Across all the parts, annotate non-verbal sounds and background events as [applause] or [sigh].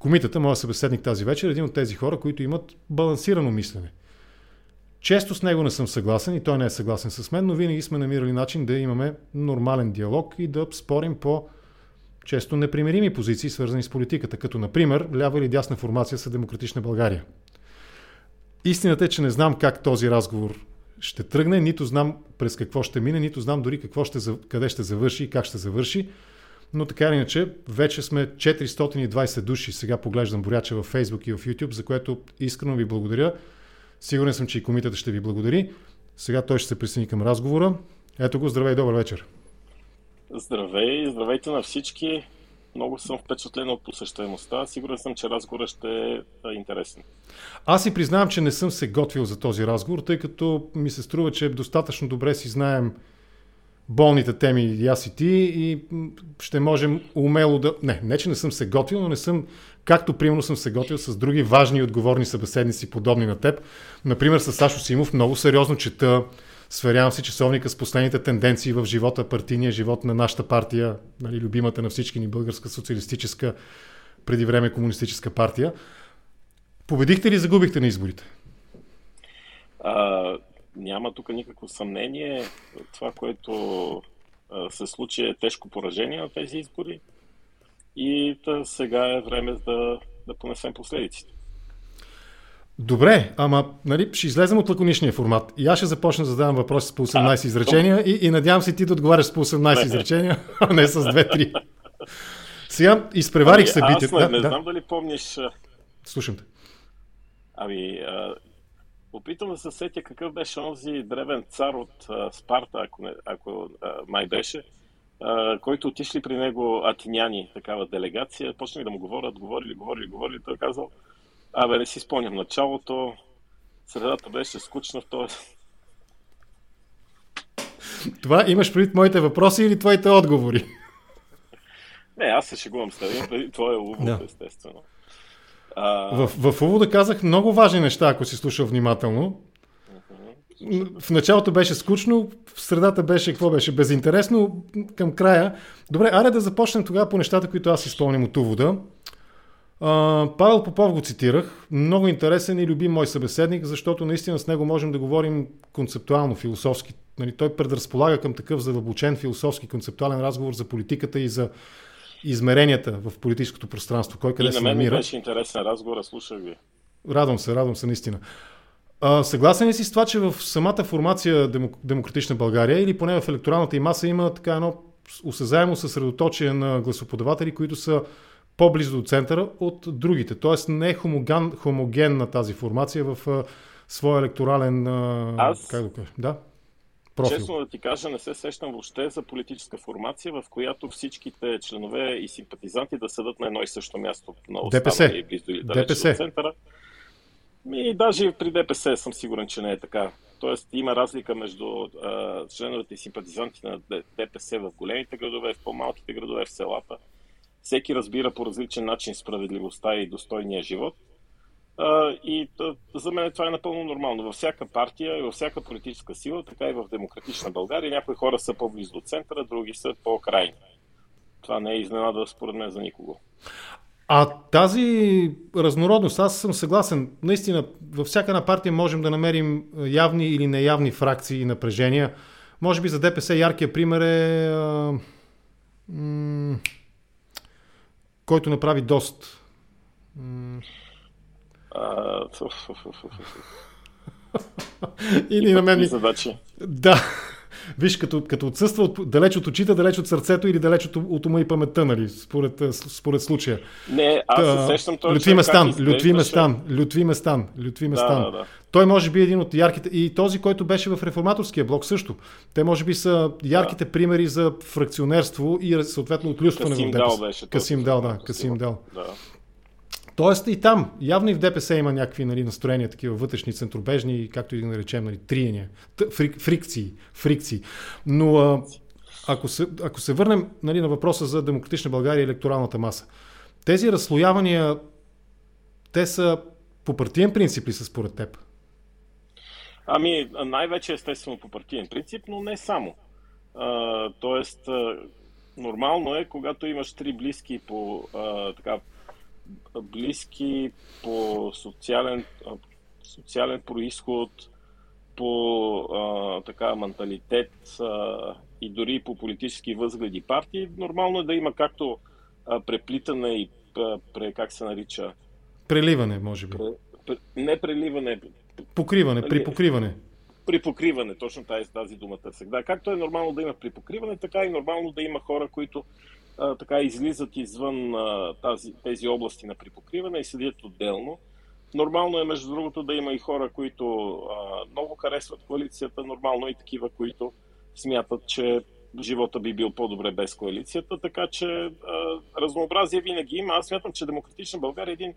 Комитета, моят събеседник тази вечер, е един от тези хора, които имат балансирано мислене. Често с него не съм съгласен и той не е съгласен с мен, но винаги сме намирали начин да имаме нормален диалог и да спорим по често непримирими позиции, свързани с политиката, като например лява или дясна формация са Демократична България. Истината е, че не знам как този разговор ще тръгне, нито знам през какво ще мине, нито знам дори какво ще, къде ще завърши и как ще завърши. Но така или иначе, вече сме 420 души. Сега поглеждам боряча във Facebook и в YouTube, за което искрено ви благодаря. Сигурен съм, че и комитета ще ви благодари. Сега той ще се присъедини към разговора. Ето го, здравей, добър вечер. Здравей, здравейте на всички. Много съм впечатлен от посещаемостта. Сигурен съм, че разговорът ще е интересен. Аз си признавам, че не съм се готвил за този разговор, тъй като ми се струва, че достатъчно добре си знаем болните теми и аз и ти и ще можем умело да... Не, не, че не съм се готвил, но не съм, както примерно съм се готвил с други важни и отговорни събеседници, подобни на теб. Например, с Сашо Симов много сериозно чета Сверявам си часовника с последните тенденции в живота, партийния живот на нашата партия, нали, любимата на всички ни българска социалистическа, преди време комунистическа партия. Победихте ли загубихте на изборите? А, няма тук никакво съмнение. Това, което а, се случи е тежко поражение на тези избори и да, сега е време да, да понесем последиците. Добре, ама нали, ще излезем от лаконичния формат. И аз ще започна да задавам въпроси с по 18 изречения и, и надявам се ти да отговаряш с по 18 изречения, а не с 2-3. Сега изпреварих ами, събитието. Аз не, не да, знам да. дали помниш... Слушам те. Ами, а, опитам да се сетя какъв беше онзи древен цар от а, Спарта, ако, не, ако а, май беше, а, който отишли при него атиняни, такава делегация, почнали да му говорят, говорили, говорили, говорили, той казал, Абе, не си спомням началото. Средата беше скучна в този. [laughs] Това имаш предвид моите въпроси или твоите отговори? Не, аз се шегувам с теб. Това е увод, да. естествено. В, в увода казах много важни неща, ако си слушал внимателно. В началото беше скучно, в средата беше, какво беше, безинтересно, към края. Добре, аре да започнем тогава по нещата, които аз изпълням от увода. Павел Попов го цитирах. Много интересен и любим мой събеседник, защото наистина с него можем да говорим концептуално, философски. Нали, той предразполага към такъв задълбочен философски, концептуален разговор за политиката и за измеренията в политическото пространство. Кой къде и се на мен намира. беше интересен разговор, слушах ви. Радвам се, радвам се наистина. А, съгласен ли си с това, че в самата формация Демок... Демократична България или поне в електоралната и маса има така едно осезаемо съсредоточие на гласоподаватели, които са по-близо до центъра от другите. Тоест не е хомоген, хомогенна тази формация в а, своя електорален... А, Аз... Как да кажа? Да? Профил. Честно да ти кажа, не се сещам въобще за политическа формация, в която всичките членове и симпатизанти да седат на едно и също място на ДПС. и близо или далеч ДПС. от центъра. И даже при ДПС съм сигурен, че не е така. Тоест има разлика между а, членовете и симпатизантите на ДПС в големите градове, в по-малките градове, в селата всеки разбира по различен начин справедливостта и достойния живот. И за мен това е напълно нормално. Във всяка партия и във всяка политическа сила, така и в демократична България, някои хора са по-близо до центъра, други са по-крайни. Това не е изненада според мен за никого. А тази разнородност, аз съм съгласен. Наистина, във всяка една партия можем да намерим явни или неявни фракции и напрежения. Може би за ДПС яркият пример е. М- който направи дост. [laughs] И на мен. Задачи. Да. [laughs] Виж, като, като отсъства от, далеч от очите, далеч от сърцето или далеч от, от ума и паметта, нали, според, според случая. Не, аз Та, се сещам той, Лютви Местан, Лютви Местан, Лютви Местан, Лютви Местан. Да, да, да. Той може би е един от ярките, и този, който беше в реформаторския блок също. Те може би са ярките да. примери за фракционерство и съответно отлюстване в ДПС. Беше, Касим Дал, да, Касим Дал. Да. Тоест и там, явно и в ДПС има някакви нали, настроения, такива вътрешни, центробежни, както и да наречем, нали, триения, фрик, фрикции, фрикции. Но а, ако, се, ако се върнем нали, на въпроса за демократична България и електоралната маса, тези разслоявания, те са по партиен принцип ли са според теб? Ами, най-вече естествено по партиен принцип, но не само. А, тоест, нормално е, когато имаш три близки по а, така, близки по социален, социален происход, по а, така менталитет а, и дори по политически възгледи партии, нормално е да има както а, преплитане и а, пре, как се нарича? Преливане, може би. Пре, не преливане. Покриване, при покриване. При покриване, точно тази, тази думата сега. Както е нормално да има при покриване, така и нормално да има хора, които така излизат извън а, тази, тези области на припокриване и седят отделно. Нормално е, между другото, да има и хора, които а, много харесват коалицията, нормално е и такива, които смятат, че живота би бил по-добре без коалицията, така че а, разнообразие винаги има. Аз смятам, че Демократична България е един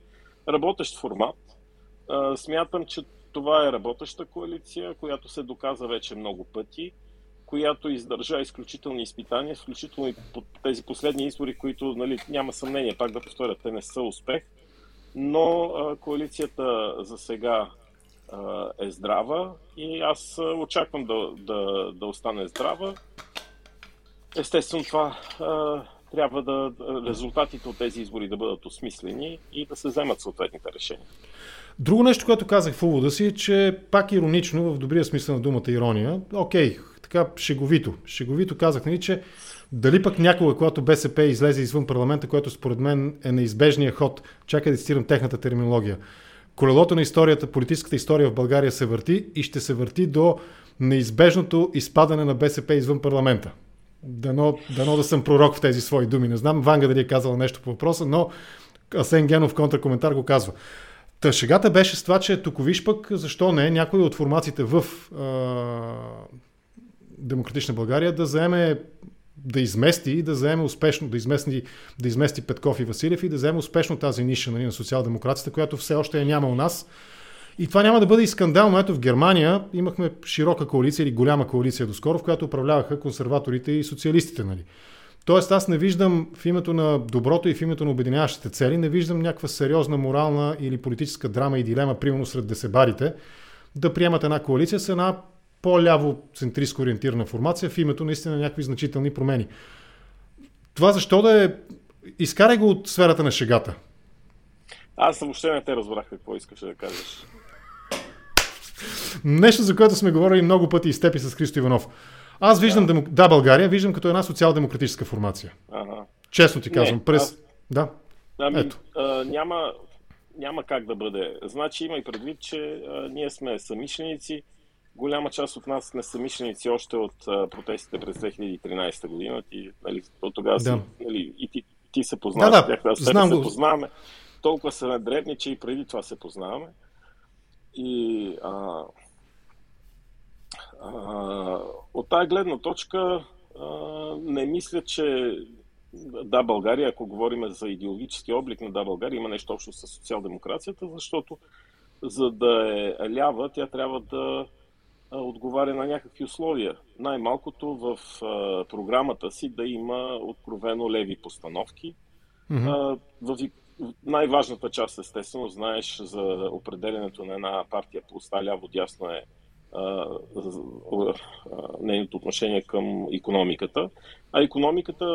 работещ формат. А, смятам, че това е работеща коалиция, която се доказа вече много пъти която издържа изключителни изпитания, включително и по тези последни избори, които нали, няма съмнение, пак да повторя, те не са успех, но а, коалицията за сега а, е здрава и аз очаквам да, да, да остане здрава. Естествено, това а, трябва да резултатите от тези избори да бъдат осмислени и да се вземат съответните решения. Друго нещо, което казах в увода си, е, че пак иронично, в добрия смисъл на думата ирония, окей, така шеговито. Шеговито казах, нали, че дали пък някога, когато БСП излезе извън парламента, което според мен е неизбежния ход, чакай да цитирам техната терминология, колелото на историята, политическата история в България се върти и ще се върти до неизбежното изпадане на БСП извън парламента. Дано, дано да съм пророк в тези свои думи. Не знам Ванга дали е казала нещо по въпроса, но Асен Генов контракоментар го казва. Та шегата беше с това, че тук виж пък защо не някои от формациите в а, Демократична България да заеме да измести, да заеме успешно, да измести, да измести Петков и Василев и да заеме успешно тази ниша нали, на социал-демократията, която все още я няма у нас. И това няма да бъде и скандално. Ето в Германия имахме широка коалиция или голяма коалиция доскоро, в която управляваха консерваторите и социалистите. Нали. Тоест аз не виждам в името на доброто и в името на обединяващите цели, не виждам някаква сериозна морална или политическа драма и дилема, примерно сред десебарите, да приемат една коалиция с една по-ляво центристко ориентирана формация в името наистина на някакви значителни промени. Това защо да е... Изкарай го от сферата на шегата. Аз въобще не те разбрах какво искаш да кажеш. Нещо, за което сме говорили много пъти и с теб и с Христо Иванов. Аз виждам, да, да България, виждам като една социал-демократическа формация. Ага. Честно ти казвам. Не, през... Аз... Да. Ами, Ето. А, няма, няма как да бъде. Значи има и предвид, че а, ние сме самишленици, голяма част от нас сме самишленици още от а, протестите през 2013 година. Ти, нали, от тогава да. си, нали, и ти, ти се познаваш да, да, тях, аз знам се познаваме. Толкова са дребни, че и преди това се познаваме. И а, а, от тази гледна точка а, не мисля, че да, България, ако говорим за идеологически облик на Да, България, има нещо общо с социал-демокрацията, защото за да е лява, тя трябва да отговаря на някакви условия. Най-малкото в а, програмата си да има откровено леви постановки. Mm-hmm. А, в, най-важната част, естествено, знаеш за определенето на една партия по уста ляво-дясно е нейното отношение към економиката. А економиката,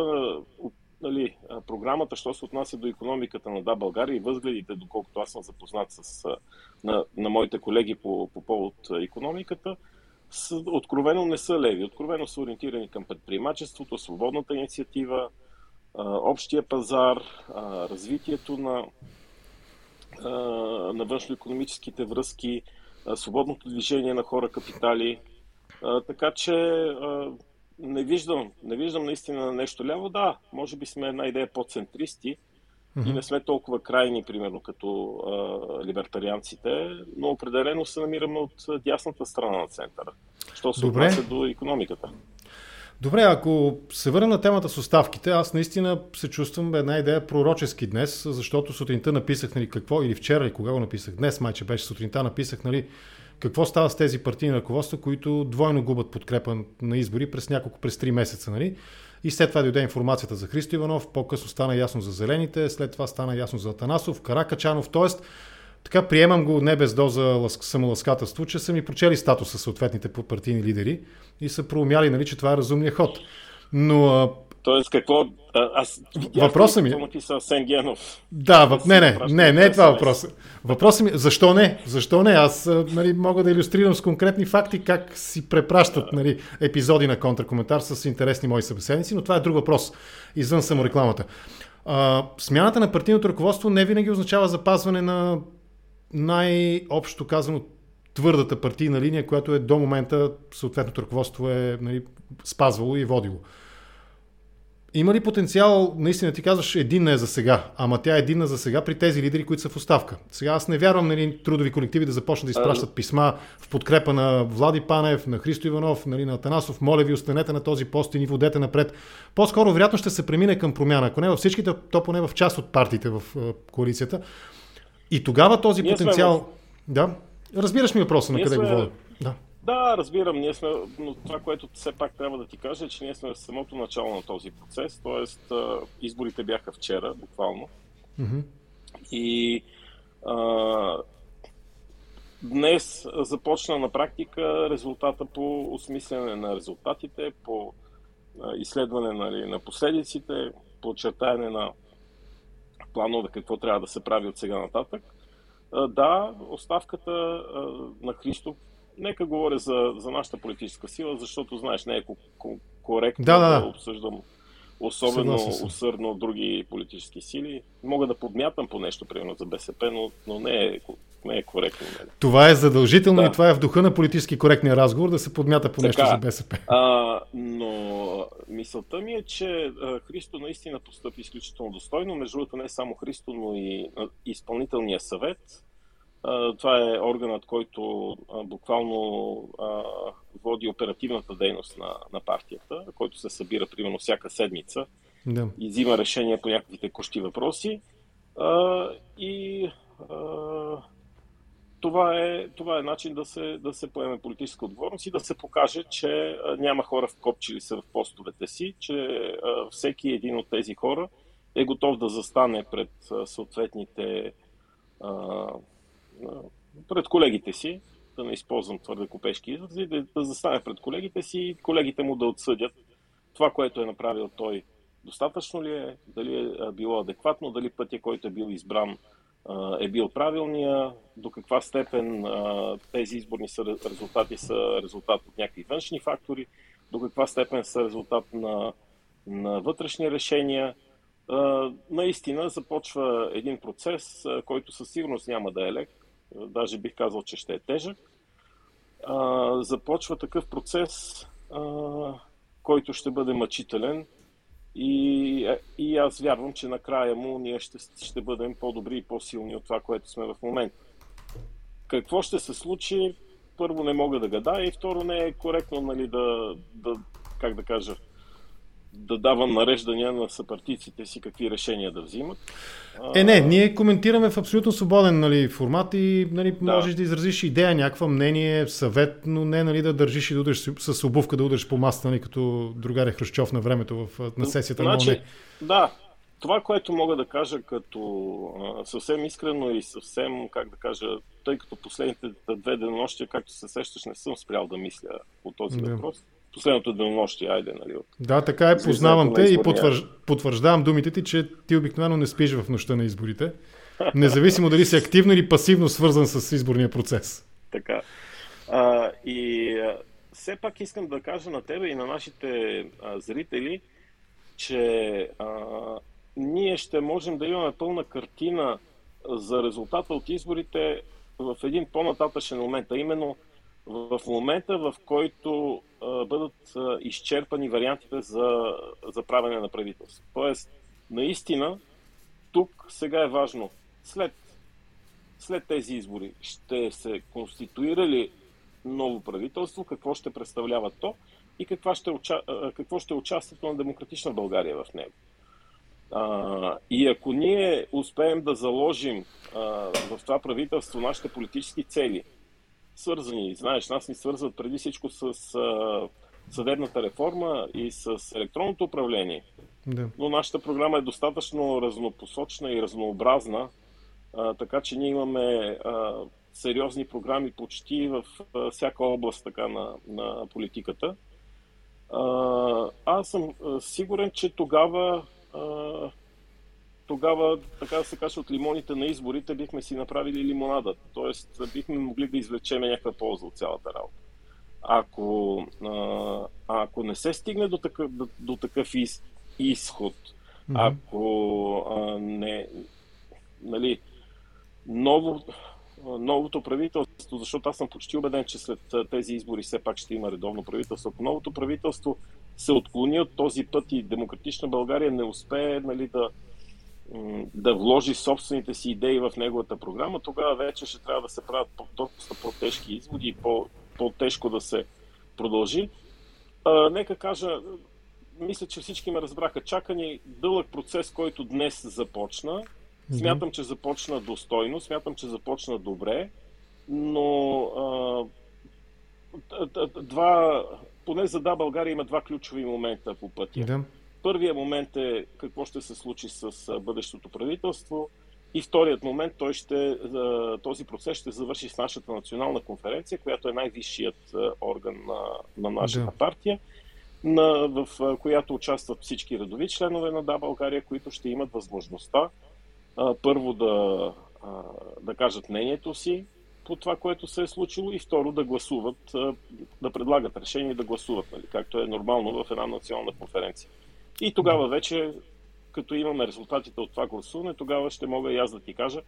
нали, програмата, що се отнася до економиката на Да България и възгледите, доколкото аз съм запознат с, на, на моите колеги по, по повод економиката, с, откровено не са леви. Откровено са ориентирани към предприемачеството, свободната инициатива, общия пазар, развитието на, на външно-економическите връзки, свободното движение на хора, капитали. Така че не виждам, не виждам наистина нещо ляво. Да, може би сме една идея по-центристи mm-hmm. и не сме толкова крайни, примерно, като а, либертарианците, но определено се намираме от дясната страна на центъра. Що се отнася до економиката. Добре, ако се върна на темата с оставките, аз наистина се чувствам една идея пророчески днес, защото сутринта написах нали, какво, или вчера, и кога го написах, днес майче беше сутринта, написах нали, какво става с тези партийни ръководства, които двойно губят подкрепа на избори през няколко, през 3 месеца. Нали? И след това дойде информацията за Христо Иванов, по-късно стана ясно за Зелените, след това стана ясно за Атанасов, Каракачанов, т.е. така приемам го не без доза самоласкателство, че са ми прочели статуса съответните партийни лидери и са проумяли, нали, че това е разумният ход. Но Тоест, какво... Аз Въпросът ми... Какво написа Сенгенов. Да, въп... не, не, не, не е това въпрос. Въпросът ми, защо не? Защо не? Аз нали, мога да иллюстрирам с конкретни факти как си препращат нали, епизоди на контракоментар с интересни мои събеседници, но това е друг въпрос, извън саморекламата. А, смяната на партийното ръководство не винаги означава запазване на най-общо казано твърдата партийна линия, която е до момента съответното ръководство е нали, спазвало и водило. Има ли потенциал, наистина ти казваш, единна е за сега, ама тя е единна за сега при тези лидери, които са в оставка? Сега аз не вярвам нали, трудови колективи да започнат да изпращат писма в подкрепа на Влади Панев, на Христо Иванов, нали, на Атанасов. Моля ви, останете на този пост и ни водете напред. По-скоро, вероятно, ще се премине към промяна. Ако не във всичките, то поне в част от партиите в коалицията. И тогава този Ние потенциал... Сме... Да? Разбираш ми въпроса на къде сме... го вода? Да. Да, разбирам, ние сме, но това, което все пак трябва да ти кажа, е, че ние сме в самото начало на този процес, т.е. изборите бяха вчера, буквално. Mm-hmm. И а, днес започна на практика резултата по осмислене на резултатите, по изследване нали, на последиците, по очертаяне на планове какво трябва да се прави от сега нататък. Да, оставката на Христо нека говоря за, за нашата политическа сила, защото, знаеш, не е коректно да, да, да. да обсъждам особено усърдно други политически сили. Мога да подмятам по нещо, примерно за БСП, но, но не, е, не е коректно. Нали? Това е задължително да. и това е в духа на политически коректния разговор да се подмята по нещо така, за БСП. А, но мисълта ми е, че Христо наистина постъпи изключително достойно. Между другото не само Христо, но и изпълнителния съвет това е органът, който буквално води оперативната дейност на, на партията, който се събира примерно всяка седмица да. и взима решения по някакви текущи въпроси. И това е, това е начин да се, да се поеме политическа отговорност и да се покаже, че няма хора вкопчили се в постовете си, че всеки един от тези хора е готов да застане пред съответните пред колегите си, да не използвам твърде копешки изрази, да, да застане пред колегите си и колегите му да отсъдят това, което е направил той. Достатъчно ли е, дали е било адекватно, дали пътя, който е бил избран, е бил правилния, до каква степен тези изборни резултати са резултат от някакви външни фактори, до каква степен са резултат на, на вътрешни решения – наистина започва един процес, който със сигурност няма да е лек, даже бих казал, че ще е тежък. Започва такъв процес, който ще бъде мъчителен и, е, и аз вярвам, че накрая му ние ще, ще бъдем по-добри и по-силни от това, което сме в момента. Какво ще се случи? Първо не мога да гадая и второ не е коректно нали, да, да, как да кажа, да давам нареждания на съпартиците си какви решения да взимат. Е, не, ние коментираме в абсолютно свободен нали, формат и нали, да. можеш да изразиш идея, някаква мнение, съвет, но не нали, да държиш и да удриш с обувка да удриш по масата, нали, като другаря Хрущов на времето в, на сесията значи, на ОНЕ. Да, това, което мога да кажа като съвсем искрено и съвсем, как да кажа, тъй като последните две денонощия, както се сещаш, не съм спрял да мисля по този да. въпрос последното денонощие, айде, нали? От... Да, така е, познавам те и потвърж... потвърждавам думите ти, че ти обикновено не спиш в нощта на изборите, независимо дали си активно или пасивно свързан с изборния процес. Така. А, и а, все пак искам да кажа на тебе и на нашите а, зрители, че а, ние ще можем да имаме пълна картина за резултата от изборите в един по-нататъчен момент, а именно в момента, в който а, бъдат а, изчерпани вариантите за, за правене на правителство. Тоест, наистина, тук сега е важно, след, след тези избори, ще се конституира ли ново правителство, какво ще представлява то и каква ще, уча... какво ще е участието на демократична България в него. А, и ако ние успеем да заложим а, в това правителство нашите политически цели – свързани. Знаеш, нас ни свързват преди всичко с а, съдебната реформа и с електронното управление. Да. Но нашата програма е достатъчно разнопосочна и разнообразна, а, така че ние имаме а, сериозни програми почти в а, всяка област така, на, на политиката. А, аз съм сигурен, че тогава а, тогава, така да се каже, от лимоните на изборите бихме си направили лимонада. Тоест, бихме могли да извлечем някаква полза от цялата работа. Ако, а, ако не се стигне до такъв, до, до такъв из, изход, mm-hmm. ако а, не, нали, ново, новото правителство, защото аз съм почти убеден, че след тези избори все пак ще има редовно правителство. Ако новото правителство се отклони от този път и демократична България не успее нали, да, да вложи собствените си идеи в неговата програма, тогава вече ще трябва да се правят доста по-тежки изводи и по, по-тежко да се продължи. А, нека кажа, мисля, че всички ме разбраха. Чака ни дълъг процес, който днес започна. Смятам, че започна достойно, смятам, че започна добре, но а, два, поне за да България има два ключови момента по пътя. Да. Първият момент е какво ще се случи с бъдещото правителство. И вторият момент, той ще, този процес ще завърши с нашата национална конференция, която е най-висшият орган на, на нашата да. партия, на, в която участват всички редови членове на Да България, които ще имат възможността първо да, да кажат мнението си по това, което се е случило и второ да гласуват, да предлагат решение и да гласуват, нали, както е нормално в една национална конференция. И тогава вече, като имаме резултатите от това гласуване, тогава ще мога и аз да ти кажа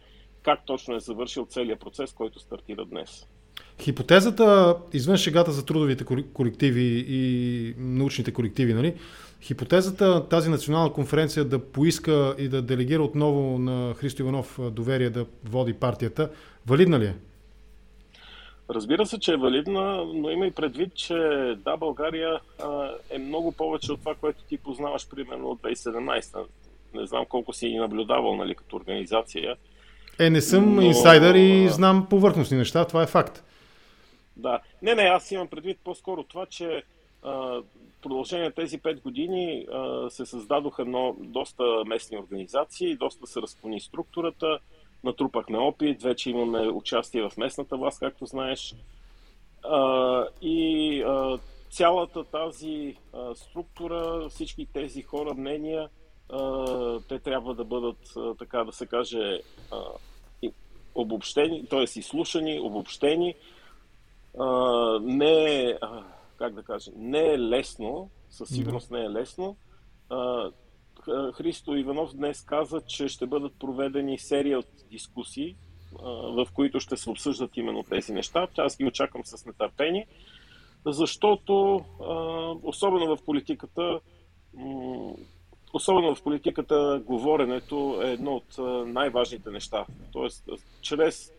как точно е завършил целият процес, който стартира днес. Хипотезата, извън шегата за трудовите колективи и научните колективи, нали? хипотезата тази национална конференция да поиска и да делегира отново на Христо Иванов доверие да води партията, валидна ли е? Разбира се, че е валидна, но има и предвид, че да, България а, е много повече от това, което ти познаваш примерно от 2017. Не знам колко си наблюдавал нали, като организация. Е, не съм но... инсайдър и знам повърхностни неща, това е факт. Да. Не, не, аз имам предвид по-скоро това, че а, продължение на тези 5 години а, се създадоха но, доста местни организации, доста се разклони структурата натрупахме опит, вече имаме участие в местната власт, както знаеш. А, и а, цялата тази а, структура, всички тези хора, мнения, а, те трябва да бъдат, а, така да се каже, а, обобщени, т.е. изслушани, обобщени. А, не е, как да кажа, не е лесно, със сигурност не е лесно. А, Христо Иванов днес каза, че ще бъдат проведени серия от дискусии, в които ще се обсъждат именно тези неща. Аз ги очаквам с нетърпение, защото особено в политиката особено в политиката говоренето е едно от най-важните неща. Тоест, чрез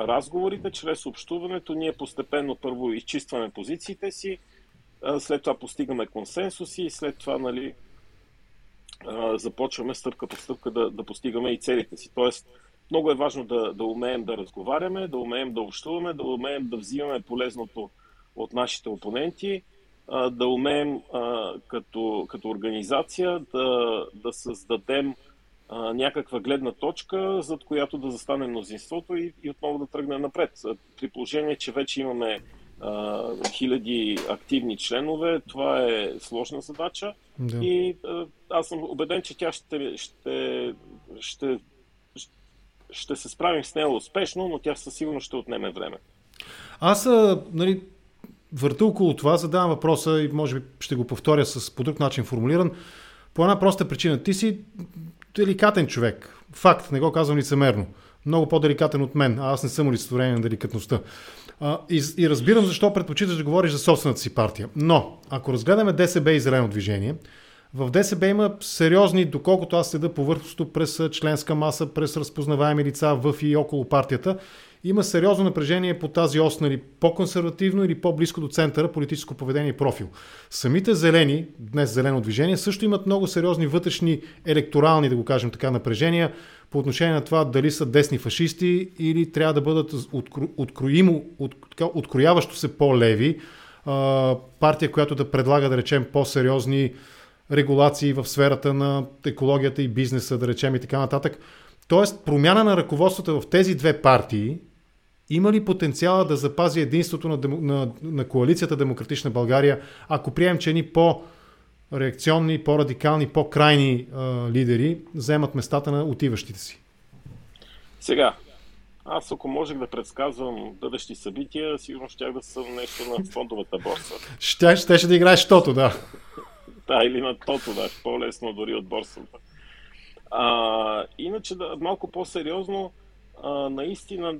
разговорите, чрез общуването, ние постепенно първо изчистваме позициите си, след това постигаме консенсуси и след това нали, започваме стъпка по стъпка да, да постигаме и целите си. Тоест, много е важно да, да умеем да разговаряме, да умеем да общуваме, да умеем да взимаме полезното от нашите опоненти, да умеем като, като организация да, да създадем някаква гледна точка, зад която да застане мнозинството и, и отново да тръгне напред. При положение, че вече имаме хиляди активни членове. Това е сложна задача да. и аз съм убеден, че тя ще, ще, ще, ще се справим с нея успешно, но тя със сигурност ще отнеме време. Аз, нали, върта около това, задавам въпроса и може би ще го повторя с по друг начин формулиран. По една проста причина. Ти си деликатен човек. Факт, не го казвам лицемерно. Много по-деликатен от мен, а аз не съм олицетворение на деликатността. И, и разбирам защо предпочиташ да говориш за собствената си партия. Но, ако разгледаме ДСБ и Зелено движение, в ДСБ има сериозни, доколкото аз следа повърхностно през членска маса, през разпознаваеми лица в и около партията, има сериозно напрежение по тази ос, нали, по-консервативно или по-близко до центъра политическо поведение и профил. Самите зелени, днес зелено движение, също имат много сериозни вътрешни електорални, да го кажем така, напрежения по отношение на това дали са десни фашисти или трябва да бъдат откро, откроимо, от, открояващо се по-леви, а, партия, която да предлага, да речем, по-сериозни регулации в сферата на екологията и бизнеса, да речем и така нататък. Тоест, промяна на ръководството в тези две партии има ли потенциала да запази единството на, на, на коалицията Демократична България, ако приемем, че ни по- реакционни, по-радикални, по-крайни а, лидери вземат местата на отиващите си? Сега, аз ако можех да предсказвам бъдещи събития, сигурно щях да съм нещо на фондовата борса. Ще, ще, ще да играеш тото, да. да, или на тото, да. По-лесно дори от борсата. А, иначе, да, малко по-сериозно, а, наистина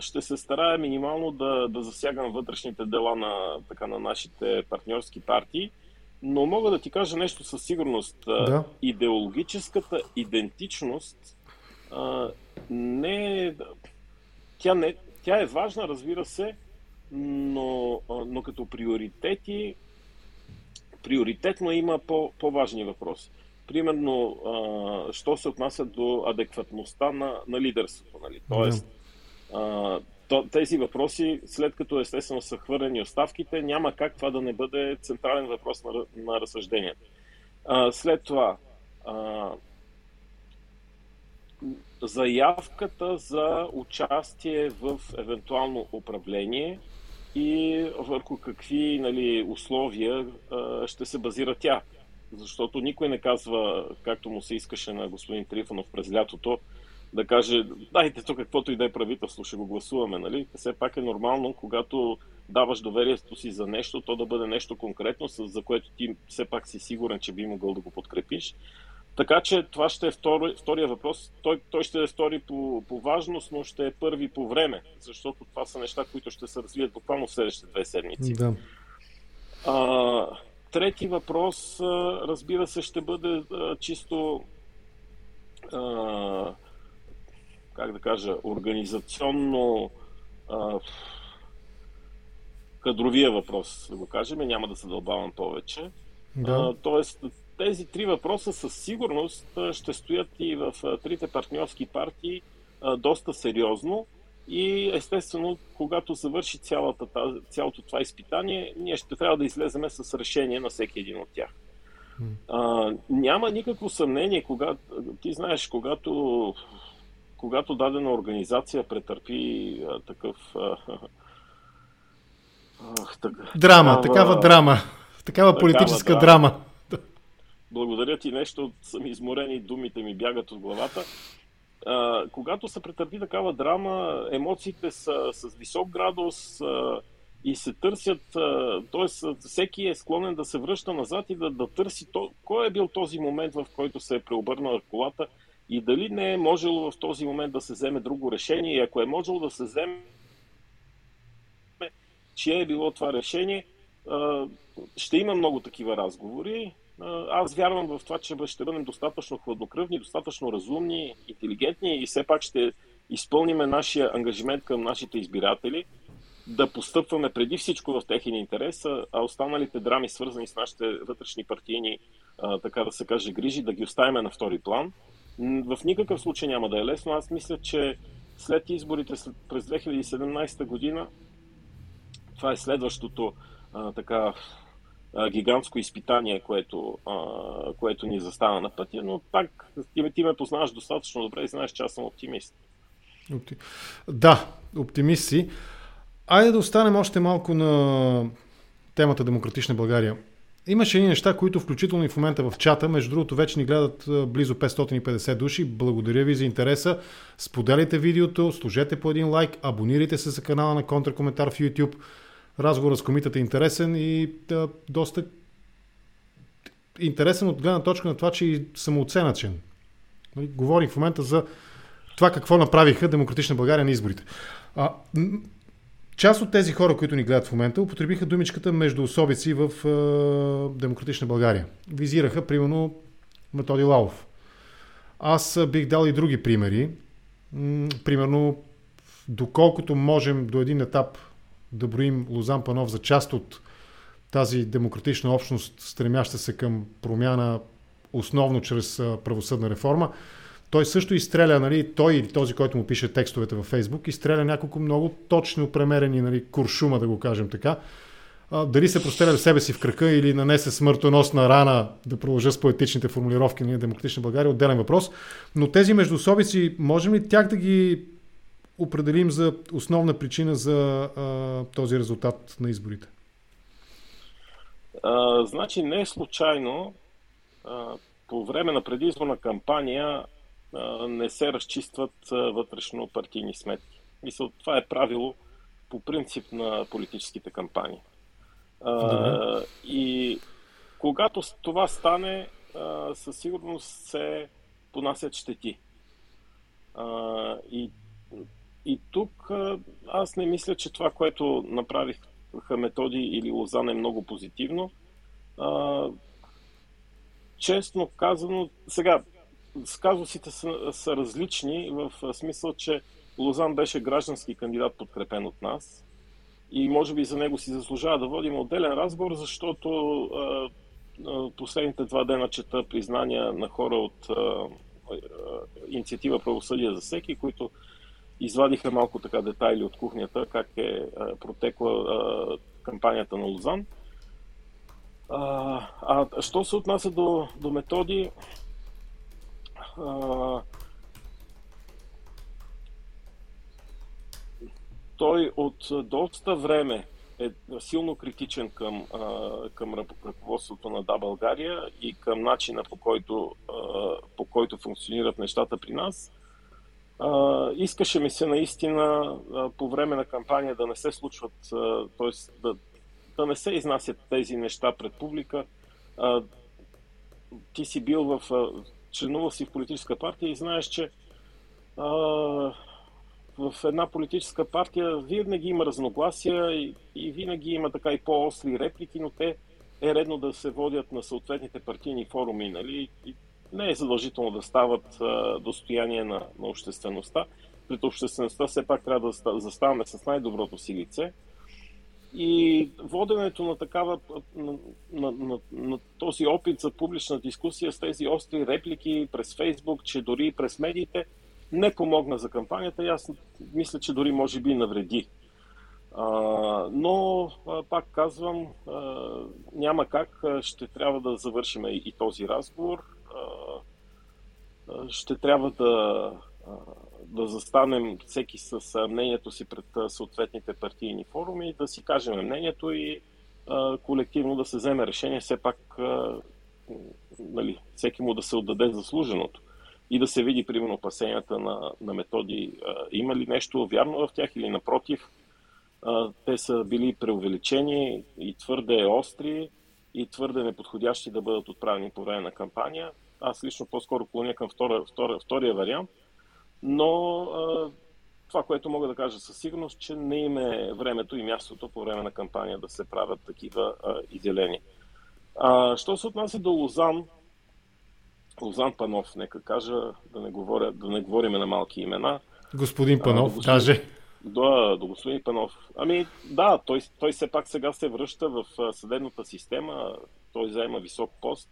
ще се старая минимално да, да засягам вътрешните дела на, така, на нашите партньорски партии, но мога да ти кажа нещо със сигурност. Да. Идеологическата идентичност а, не е тя, не, тя е важна, разбира се, но, но като приоритети, приоритетно има по, по-важни въпроси. Примерно, а, що се отнася до адекватността на, на лидерството. Нали? Тоест, а, тези въпроси, след като естествено са хвърлени оставките, няма как това да не бъде централен въпрос на, на разсъждението. А, след това, а, заявката за участие в евентуално управление и върху какви нали, условия а, ще се базира тя. Защото никой не казва, както му се искаше на господин Трифонов през лятото, да каже, дайте тук каквото и да е правителство, ще го гласуваме. Нали? Все пак е нормално, когато даваш доверието си за нещо, то да бъде нещо конкретно, за което ти все пак си сигурен, че би могъл да го подкрепиш. Така че това ще е втори, втория въпрос. Той, той ще е втори по, по важност, но ще е първи по време, защото това са неща, които ще се развият буквално в следващите две седмици. Да. А, трети въпрос, разбира се, ще бъде а, чисто а, как да кажа, организационно а, кадровия въпрос, да го кажем, няма да се дълбавам повече. Да. А, тоест, тези три въпроса със сигурност ще стоят и в трите партньорски партии доста сериозно. И естествено, когато завърши цялата, цялото това изпитание, ние ще трябва да излеземе с решение на всеки един от тях. А, няма никакво съмнение, когато, ти знаеш, когато, когато дадена организация претърпи а, такъв. А, так, драма, такава, такава драма, такава политическа такава, драма благодаря ти нещо, съм изморен и думите ми бягат от главата. А, когато се претърпи такава драма, емоциите са с висок градус а, и се търсят, т.е. всеки е склонен да се връща назад и да, да търси то, кой е бил този момент, в който се е преобърнала колата и дали не е можело в този момент да се вземе друго решение и ако е можело да се вземе, чие е било това решение, ще има много такива разговори аз вярвам в това, че ще бъдем достатъчно хладнокръвни, достатъчно разумни, интелигентни и все пак ще изпълниме нашия ангажимент към нашите избиратели, да постъпваме преди всичко в техния интерес, а останалите драми, свързани с нашите вътрешни партийни, така да се каже, грижи, да ги оставим на втори план. В никакъв случай няма да е лесно. Аз мисля, че след изборите през 2017 година, това е следващото така гигантско изпитание, което, а, което ни застана на пътя, но пак ти, ти ме познаваш достатъчно добре и знаеш, че аз съм оптимист. Да, оптимист си. Айде да останем още малко на темата Демократична България. Имаше едни неща, които включително и в момента в чата, между другото вече ни гледат близо 550 души. Благодаря ви за интереса. Споделяйте видеото, служете по един лайк, абонирайте се за канала на Контракоментар в YouTube разговорът с комитета е интересен и да, доста интересен от гледна точка на това, че и самооценъчен. Нали, говорим в момента за това какво направиха Демократична България на изборите. А, част от тези хора, които ни гледат в момента, употребиха думичката между особици в е, Демократична България. Визираха, примерно, Методи Лавов. Аз бих дал и други примери. Примерно, доколкото можем до един етап да броим Лозан Панов за част от тази демократична общност, стремяща се към промяна основно чрез правосъдна реформа. Той също изстреля, нали, той или този, който му пише текстовете във Фейсбук, изстреля няколко много точно премерени нали, куршума, да го кажем така. А, дали се простреля себе си в кръка или нанесе смъртоносна рана, да продължа с поетичните формулировки на Демократична България, отделен въпрос. Но тези междуособици, можем ли тях да ги определим за основна причина за а, този резултат на изборите? А, значи не е случайно а, по време на предизборна кампания не се разчистват вътрешно партийни сметки. Мисля, това е правило по принцип на политическите кампании. А, и когато това стане, със сигурност се понасят щети. И, и тук аз не мисля, че това, което направиха Методи или Лозан е много позитивно. Честно казано, сега, сказусите са, са различни в смисъл, че Лозан беше граждански кандидат, подкрепен от нас. И може би за него си заслужава да водим отделен разговор, защото а, а, последните два дена чета признания на хора от а, инициатива Правосъдие за всеки, които извадиха малко така детайли от кухнята, как е протекла кампанията на Лозан. А, а що се отнася до, до методи, а, той от доста време е силно критичен към, към ръководството на Да България и към начина по който, по който функционират нещата при нас. Искаше ми се наистина по време на кампания да не се случват, т.е. Да, да не се изнасят тези неща пред публика. Ти си бил в членувал си в политическа партия и знаеш, че в една политическа партия винаги има разногласия и, и винаги има така и по-остри реплики, но те е редно да се водят на съответните партийни форуми, нали? И не е задължително да стават а, достояние на, на обществеността. Пред обществеността все пак трябва да заставаме с най-доброто си лице. И воденето на такава, на, на, на, на този опит за публична дискусия с тези остри реплики през Фейсбук, че дори и през медиите – не помогна за кампанията и аз мисля, че дори може би навреди. А, но, а, пак казвам, а, няма как. Ще трябва да завършим и, и този разговор. А, ще трябва да, да застанем всеки с мнението си пред съответните партийни форуми, да си кажем мнението и а, колективно да се вземе решение, все пак а, нали, всеки му да се отдаде заслуженото и да се види, примерно, опасенията на, на методи. А, има ли нещо вярно в тях или напротив? А, те са били преувеличени и твърде остри и твърде неподходящи да бъдат отправени по време на кампания. Аз лично по-скоро клоня към втора, втора, втория вариант, но а, това, което мога да кажа със сигурност, че не има е времето и мястото по време на кампания да се правят такива а, изделения. А, що се отнася до Лозан, Лозан Панов, нека кажа, да не, говоря, да не говориме на малки имена. Господин Панов, а, господин, каже. Да, до господин Панов. Ами да, той, той все пак сега се връща в съдебната система, той заема висок пост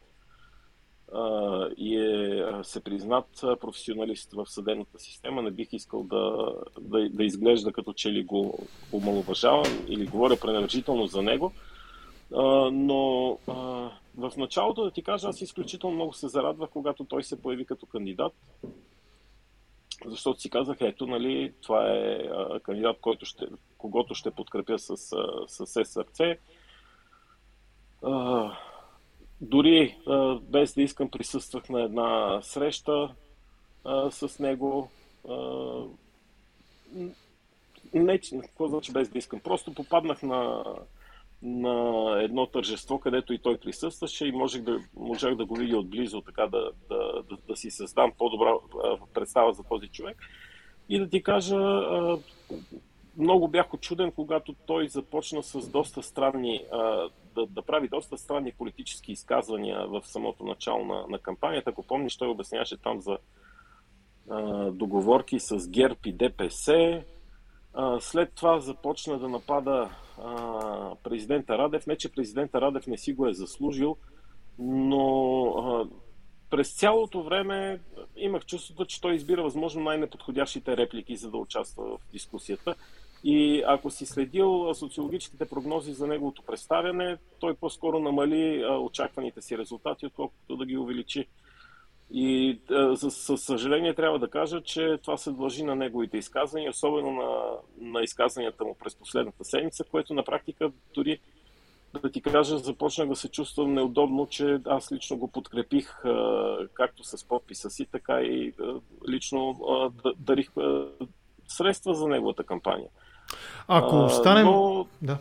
и е се признат професионалист в съдебната система. Не бих искал да, да, да изглежда като че ли го омалуважавам или говоря пренебрежително за него. Но в началото да ти кажа, аз изключително много се зарадвах, когато той се появи като кандидат. Защото си казах, ето, нали, това е кандидат, който ще, когото ще подкрепя с, с, с сърце. Дори без да искам присъствах на една среща с него. Не, какво значи без да искам? Просто попаднах на, на едно тържество, където и той присъстваше и можех да, можех да го видя отблизо, така да, да, да, да си създам по-добра представа за този човек. И да ти кажа, много бях очуден, когато той започна с доста странни, да, да прави доста странни политически изказвания в самото начало на, на кампанията. Ако помниш, той обясняваше там за договорки с ГЕРБ и ДПС, след това започна да напада а, президента Радев. Не, че президента Радев не си го е заслужил, но а, през цялото време имах чувството, че той избира възможно най-неподходящите реплики, за да участва в дискусията. И ако си следил социологическите прогнози за неговото представяне, той по-скоро намали очакваните си резултати, отколкото да ги увеличи. И със съжаление трябва да кажа, че това се дължи на неговите изказвания, особено на, на изказванията му през последната седмица, което на практика дори да ти кажа, започнах да се чувствам неудобно, че аз лично го подкрепих както с подписа си, така и лично дарих средства за неговата кампания. Ако останем... Но... Да.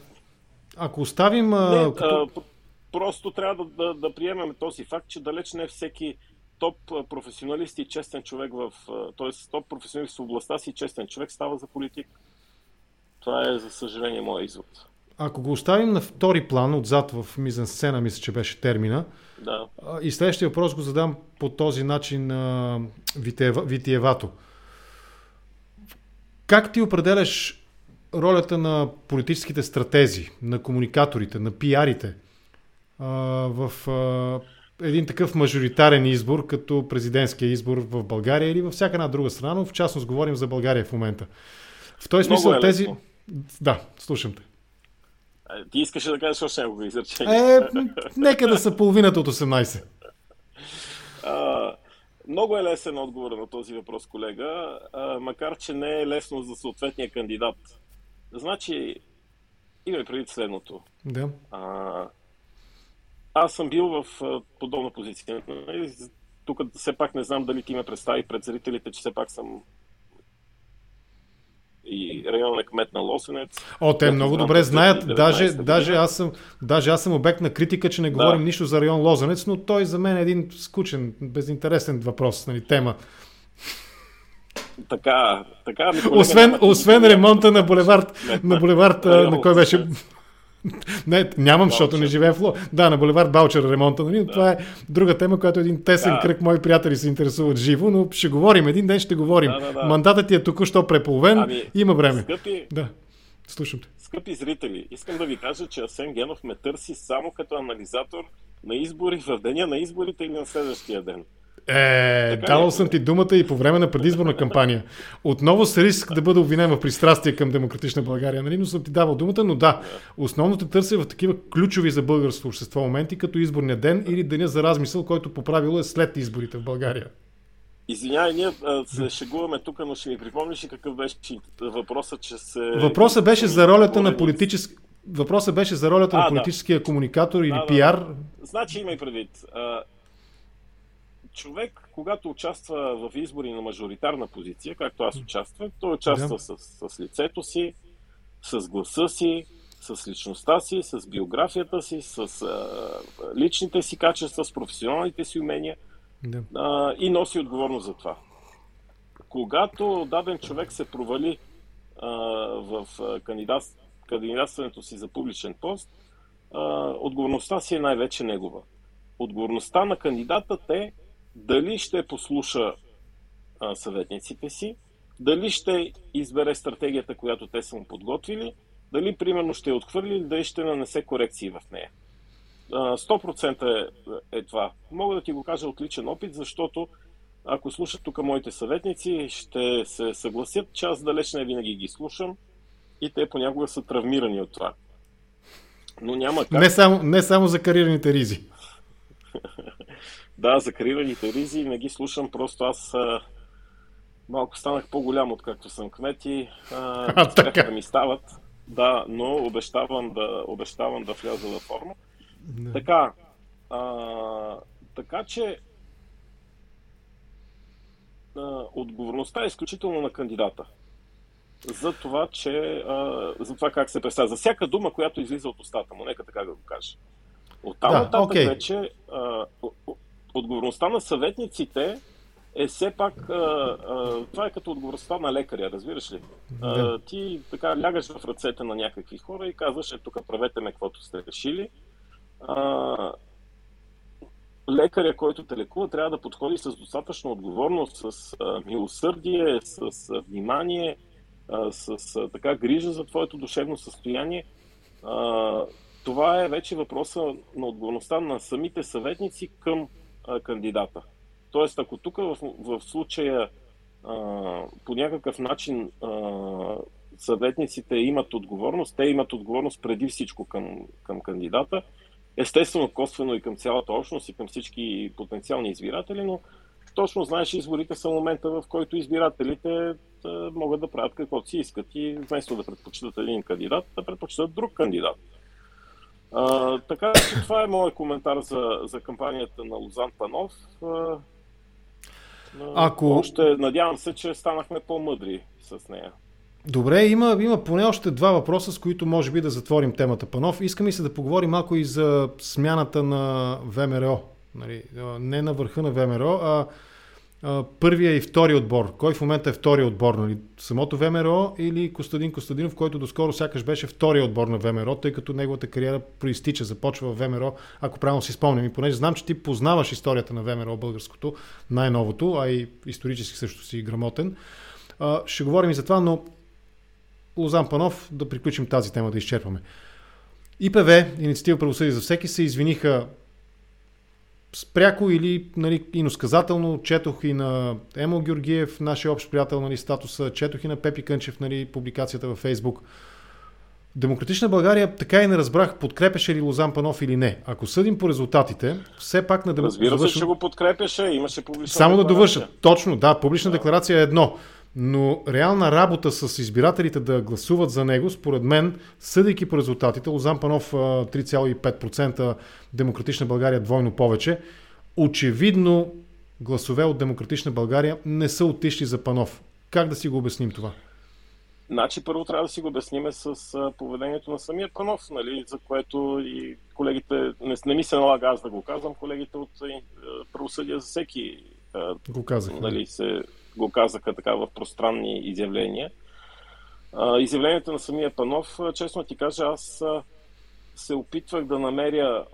Ако оставим... Не, като... Просто трябва да, да, да приемем този факт, че далеч не всеки топ професионалист и честен човек в... т.е. топ професионалист в областта си честен човек става за политик. Това е, за съжаление, моят извод. Ако го оставим на втори план, отзад в мизен сцена, мисля, че беше термина, да. и следващия въпрос го задам по този начин а, Витиевато. Как ти определяш ролята на политическите стратези, на комуникаторите, на пиарите в един такъв мажоритарен избор, като президентския избор в България или във всяка една друга страна, но в частност говорим за България в момента. В този смисъл е тези... Да, слушам те. Ти искаш да кажеш още няколко изречения. Е, нека да са половината от 18. А, много е лесен отговор на този въпрос, колега, а, макар че не е лесно за съответния кандидат. Значи, има преди следното. Да. А, аз съм бил в подобна позиция. Тук все пак не знам дали ти ме представи пред зрителите, че все пак съм и районен кмет на Лосенец. О, те много добре знаят. Даже, даже, аз съм, даже аз съм обект на критика, че не да. говорим нищо за район Лозенец, но той за мен е един скучен, безинтересен въпрос, нали, тема. Така, така. Ми, колега, освен, освен ремонта на булевард, на булевард, на кой беше не, [laughs] нямам, защото не живея в Ло. Да, на Боливард Балчер ремонта, нали? Да. Това е друга тема, която един тесен да. кръг мои приятели се интересуват живо, но ще говорим. Един ден ще говорим. Да, да, да. Мандатът ти е току-що преполовен. Ами, има време. Скъпи, да. Слушам те. Скъпи зрители, искам да ви кажа, че Асен Генов ме търси само като анализатор на избори в деня на изборите или на следващия ден. Е, давал съм ти думата и по време на предизборна кампания. Отново с риск да бъда обвинен в пристрастие към демократична България, нали? но съм ти давал думата, но да, основно те търся в такива ключови за българското общество моменти, като изборния ден или деня за размисъл, който по правило е след изборите в България. Извинявай, ние а, се шегуваме тук, но ще ми припомниш какъв беше въпросът, че се... Въпросът беше за ролята на политически... Въпросът беше за ролята а, на политическия да. комуникатор или да, пиар. Да. Значи имай предвид човек, когато участва в избори на мажоритарна позиция, както аз участвах, той участва да. с, с лицето си, с гласа си, с личността си, с биографията си, с а, личните си качества, с професионалните си умения да. а, и носи отговорност за това. Когато даден човек се провали а, в кандидат, кандидатстването си за публичен пост, а, отговорността си е най-вече негова. Отговорността на кандидатът е дали ще послуша а, съветниците си, дали ще избере стратегията, която те са му подготвили, дали примерно ще я отхвърли или дали ще нанесе корекции в нея. 100% е, е това. Мога да ти го кажа от личен опит, защото ако слушат тук моите съветници, ще се съгласят, че аз далеч не винаги ги слушам и те понякога са травмирани от това. Но няма как. Не само, не само за карираните ризи. [laughs] Да, за карираните ризи не ги слушам, просто аз а, малко станах по-голям, откакто съм кмет и а, [laughs] а, така. да ми стават. Да, но обещавам да, обещавам да вляза във форма. Не. Така, а, така че а, отговорността е изключително на кандидата. За това, че, а, за това как се представя. За всяка дума, която излиза от устата му, нека така да го кажа. От там да, нататък okay. вече а, отговорността на съветниците е все пак, а, а, това е като отговорността на лекаря, разбираш ли? А, ти така лягаш в ръцете на някакви хора и казваш, е тук правете ме каквото сте решили. А, лекаря, който те лекува, трябва да подходи с достатъчно отговорност, с а, милосърдие, с а, внимание, а, с а, така грижа за твоето душевно състояние. А, това е вече въпроса на отговорността на самите съветници към а, кандидата. Тоест, ако тук в, в случая а, по някакъв начин а, съветниците имат отговорност, те имат отговорност преди всичко към, към кандидата, естествено, косвено и към цялата общност и към всички потенциални избиратели, но точно знаеш, изборите са момента, в който избирателите могат да правят каквото си искат и вместо да предпочитат един кандидат, да предпочитат друг кандидат. А, така че това е моят коментар за, за кампанията на Лозан Панов. А, Ако... Още надявам се, че станахме по-мъдри с нея. Добре, има, има поне още два въпроса, с които може би да затворим темата Панов. Искам и се да поговорим малко и за смяната на ВМРО. Нали, не на върха на ВМРО, а първия и втори отбор. Кой в момента е втория отбор? Нали? Самото ВМРО или Костадин Костадинов, който доскоро сякаш беше втория отбор на ВМРО, тъй като неговата кариера проистича, започва в ВМРО, ако правилно си спомням. И понеже знам, че ти познаваш историята на ВМРО българското, най-новото, а и исторически също си грамотен, ще говорим и за това, но Лозан Панов, да приключим тази тема, да изчерпаме. ИПВ, Инициатива правосъдие за всеки, се извиниха пряко или нали, иносказателно. Четох и на Емо Георгиев, нашия общ приятел, нали, статуса, четох и на Пепи Кънчев, нали, публикацията във Фейсбук. Демократична България така и не разбрах подкрепеше ли Лозан Панов или не. Ако съдим по резултатите, все пак на демократична... Разбира се, че го подкрепяше, имаше публична Само да довърша. Точно, да, публична да. декларация е едно. Но реална работа с избирателите да гласуват за него, според мен, съдейки по резултатите, Лозан Панов 3,5%, Демократична България двойно повече, очевидно гласове от Демократична България не са отишли за Панов. Как да си го обясним това? Значи първо трябва да си го обясниме с поведението на самия Панов, нали, за което и колегите, не, не ми се налага аз да го казвам, колегите от правосъдие за всеки го казах, нали, се го казаха така в пространни изявления. изявленията на самия Панов, честно ти кажа, аз се опитвах да намеря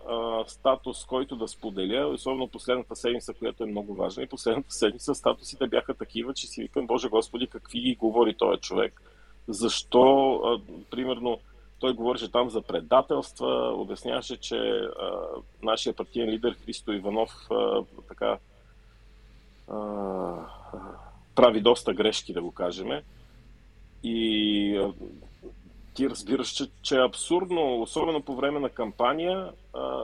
статус, който да споделя, особено последната седмица, която е много важна. И последната седмица статусите бяха такива, че си викам, Боже Господи, какви ги говори този човек. Защо, примерно, той говореше там за предателства, обясняваше, че а, нашия партиен лидер Христо Иванов а, така прави доста грешки, да го кажем. И ти разбираш, че, че е абсурдно, особено по време на кампания,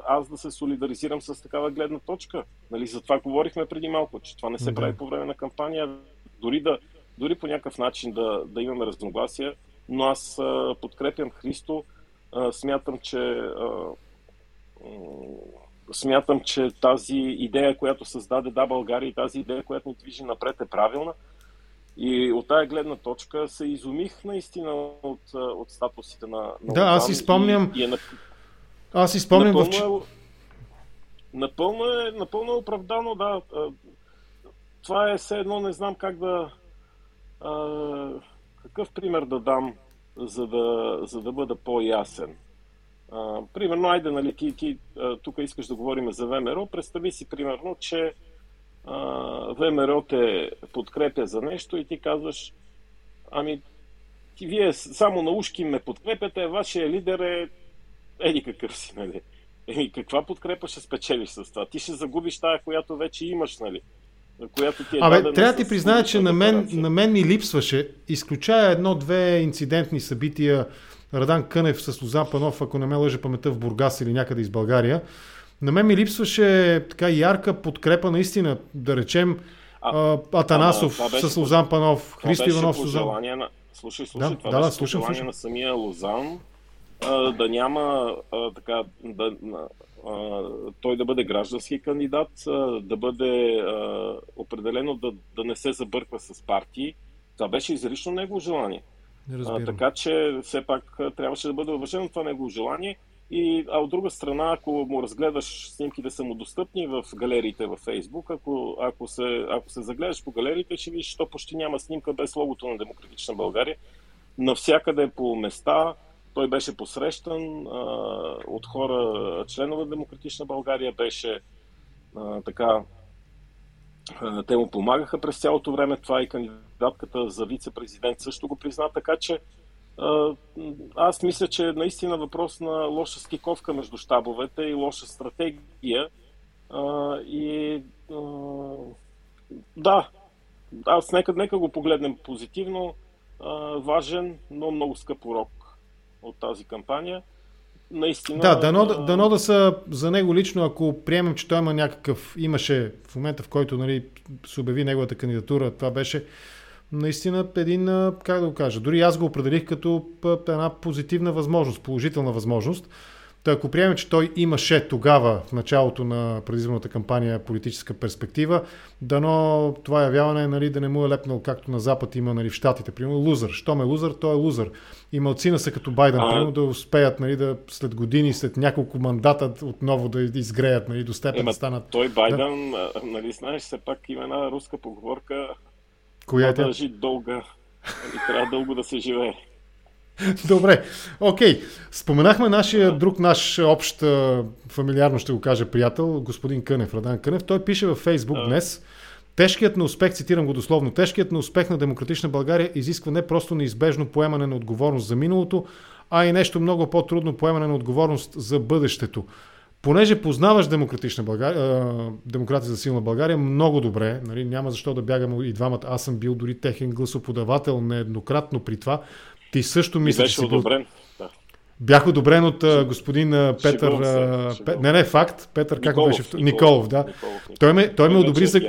аз да се солидаризирам с такава гледна точка. Нали, за това говорихме преди малко, че това не се да. прави по време на кампания. Дори, да, дори по някакъв начин да, да имаме разногласия, но аз подкрепям Христо. Смятам, че смятам, че тази идея, която създаде Да България и тази идея, която ни движи напред е правилна. И от тая гледна точка се изумих наистина от, от статусите на, на Да, аз си спомням. И, и е на... Аз си спомням напълно, в... е, напълно, е, напълно е оправдано, да. Това е все едно, не знам как да. А, какъв пример да дам, за да, за да бъда по-ясен. А, примерно, айде, нали, ти, ти тук искаш да говорим за ВМРО. Представи си, примерно, че ВМРО те подкрепя за нещо и ти казваш, ами, ти вие само на ушки ме подкрепяте, вашия лидер е еди какъв си, нали? Еми, каква подкрепа ще спечелиш с това? Ти ще загубиш тая, която вече имаш, нали? Която ти е Абе, трябва да ти призная, че на мен, на мен ми липсваше, изключая едно-две инцидентни събития, Радан Кънев с Лозан Панов, ако не ме лъжа паметта в Бургас или някъде из България, на мен ми липсваше така ярка подкрепа наистина, да речем а, Атанасов а, с Лозан Панов, Христо Иванов с Лозан. На... Слушай, слушай, да, това да, беше да, слушам, слушам. на самия Лозан а, да няма а, така, да, а, той да бъде граждански кандидат, а, да бъде а, определено да, да не се забърква с партии. Това беше изрично негово желание. А, така че все пак трябваше да бъде уважено това негово желание. И, а от друга страна, ако му разгледаш снимките са му достъпни в галериите във Фейсбук, ако, ако, се, ако се загледаш по галериите, ще видиш, то почти няма снимка без логото на Демократична България. Навсякъде по места той беше посрещан а, от хора, членове на Демократична България, беше а, така те му помагаха през цялото време. Това и кандидатката за вице-президент също го призна, така че аз мисля, че е наистина въпрос на лоша стиковка между щабовете и лоша стратегия. И да, аз нека, нека го погледнем позитивно. Важен, но много скъп урок от тази кампания. Наистина... Да, дано, дано да са за него лично, ако приемем, че той има някакъв, имаше в момента, в който нали, се обяви неговата кандидатура, това беше наистина един, как да го кажа, дори аз го определих като една позитивна възможност, положителна възможност. Та ако приемем, че той имаше тогава, в началото на предизборната кампания, политическа перспектива, дано това явяване нали, да не му е лепнал както на Запад има нали, в Штатите. Примерно лузър. Щом е лузър, той е лузър. И малцина са като Байден, а... примерно, да успеят нали, да след години, след няколко мандата отново да изгреят нали, до степен да станат. Той Байден, да. нали, знаеш, все пак има една руска поговорка, Коя е дължи дълга и трябва дълго да се живее. [laughs] Добре, окей. Okay. Споменахме нашия друг наш общ, фамилиарно ще го кажа, приятел, господин Кънев, Радан Кънев. Той пише във Фейсбук а. днес, Тежкият на успех, цитирам го дословно, тежкият на успех на Демократична България изисква не просто неизбежно поемане на отговорност за миналото, а и нещо много по-трудно поемане на отговорност за бъдещето. Понеже познаваш Демократична България, Демократи за силна България много добре, нали, няма защо да бягам и двамата, аз съм бил дори техен гласоподавател нееднократно при това, ти също мислиш, че си одобрен. Да. Бях одобрен от а, господин а, Петър. Се, Пе... Не, не, факт. Петър, как беше? Николов, Николов да. Николов. Той ме, той ме одобри за.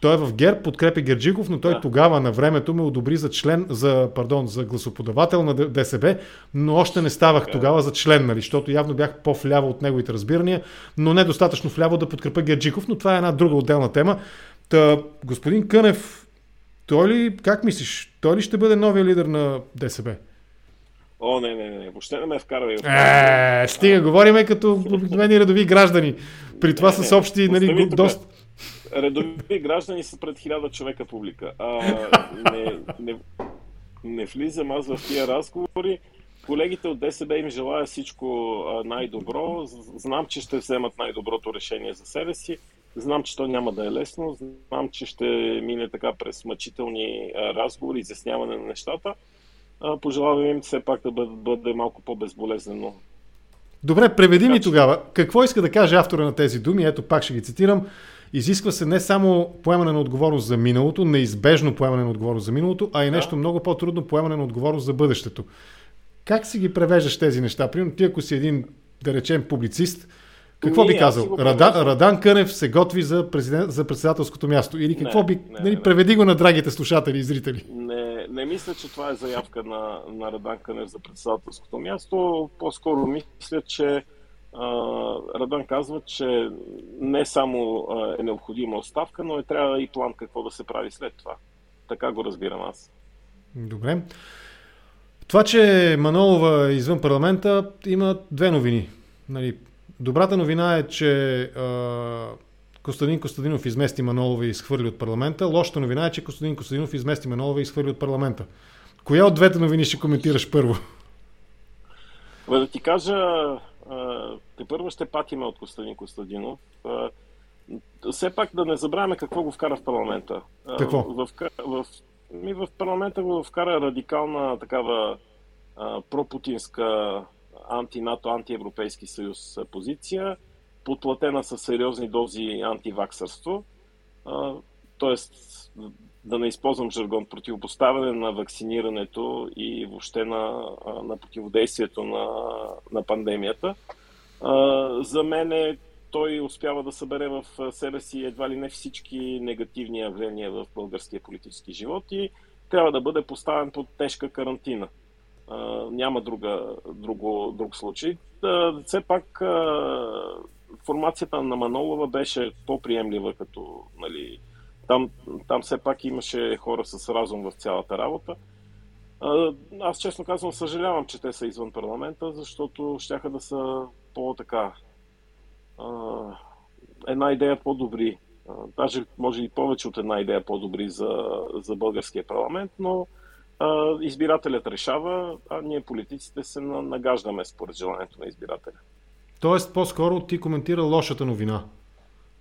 Той е в ГЕР, подкрепя Герджиков, но той да. тогава на времето ме одобри за член, за, пардон, за гласоподавател на ДСБ, но още не ставах да. тогава за член, нали, защото явно бях по-вляво от неговите разбирания, но не достатъчно вляво да подкрепя Герджиков, но това е една друга отделна тема. Та, господин Кънев, той ли, как мислиш, той ли ще бъде новия лидер на ДСБ? О, не, не, не, въобще не ме вкарва. Е, стига, говориме като обикновени редови граждани. При това не, с общи, нали, доста... Редови граждани са пред хиляда човека публика. А, [laughs] не, не, не влизам аз в тия разговори. Колегите от ДСБ им желая всичко най-добро. Знам, че ще вземат най-доброто решение за себе си. Знам, че то няма да е лесно, знам, че ще мине така през мъчителни разговори, изясняване на нещата. Пожелавам им все пак да бъде, бъде малко по-безболезнено. Добре, преведи ми тогава. Какво иска да каже автора на тези думи? Ето пак ще ги цитирам. Изисква се не само поемане на отговорност за миналото, неизбежно поемане на отговорност за миналото, а и нещо да. много по-трудно поемане на отговорност за бъдещето. Как си ги превеждаш тези неща? Примерно ти ако си един, да речем, публицист, какво би казал? Радан, Радан Кънев се готви за, президент, за председателското място. Или какво не, би... Не, нали, не, преведи го на драгите слушатели и зрители. Не, не мисля, че това е заявка на, на Радан Кънев за председателското място. По-скоро мисля, че а, Радан казва, че не само а, е необходима оставка, но е трябва и план какво да се прави след това. Така го разбирам аз. Добре. Това, че Манолова е извън парламента, има две новини. Нали, Добрата новина е, че а, Костадин Костадинов измести Манолова и изхвърли от парламента. Лошата новина е, че Костадин Костадинов измести Манолова и изхвърли от парламента. Коя от двете новини ще коментираш първо? Бе, да ти кажа, те първо ще патиме от Костадин Костадинов. Все пак да не забравяме какво го вкара в парламента. Какво? В, в, в, ми в парламента го вкара радикална такава пропутинска анти-НАТО, анти-Европейски съюз позиция, подплатена с сериозни дози антиваксърство. Тоест, да не използвам жаргон, противопоставяне на вакцинирането и въобще на, на противодействието на, на пандемията. За мен е, той успява да събере в себе си едва ли не всички негативни явления в българския политически живот и трябва да бъде поставен под тежка карантина няма друга, друго, друг случай. Да, все пак формацията на Манолова беше по-приемлива, като нали, там, там все пак имаше хора с разум в цялата работа. Аз честно казвам съжалявам, че те са извън парламента, защото щяха да са по-така една идея по-добри. Даже може и повече от една идея по-добри за, за българския парламент, но избирателят решава, а ние политиците се нагаждаме според желанието на избирателя. Тоест, по-скоро ти коментира лошата новина.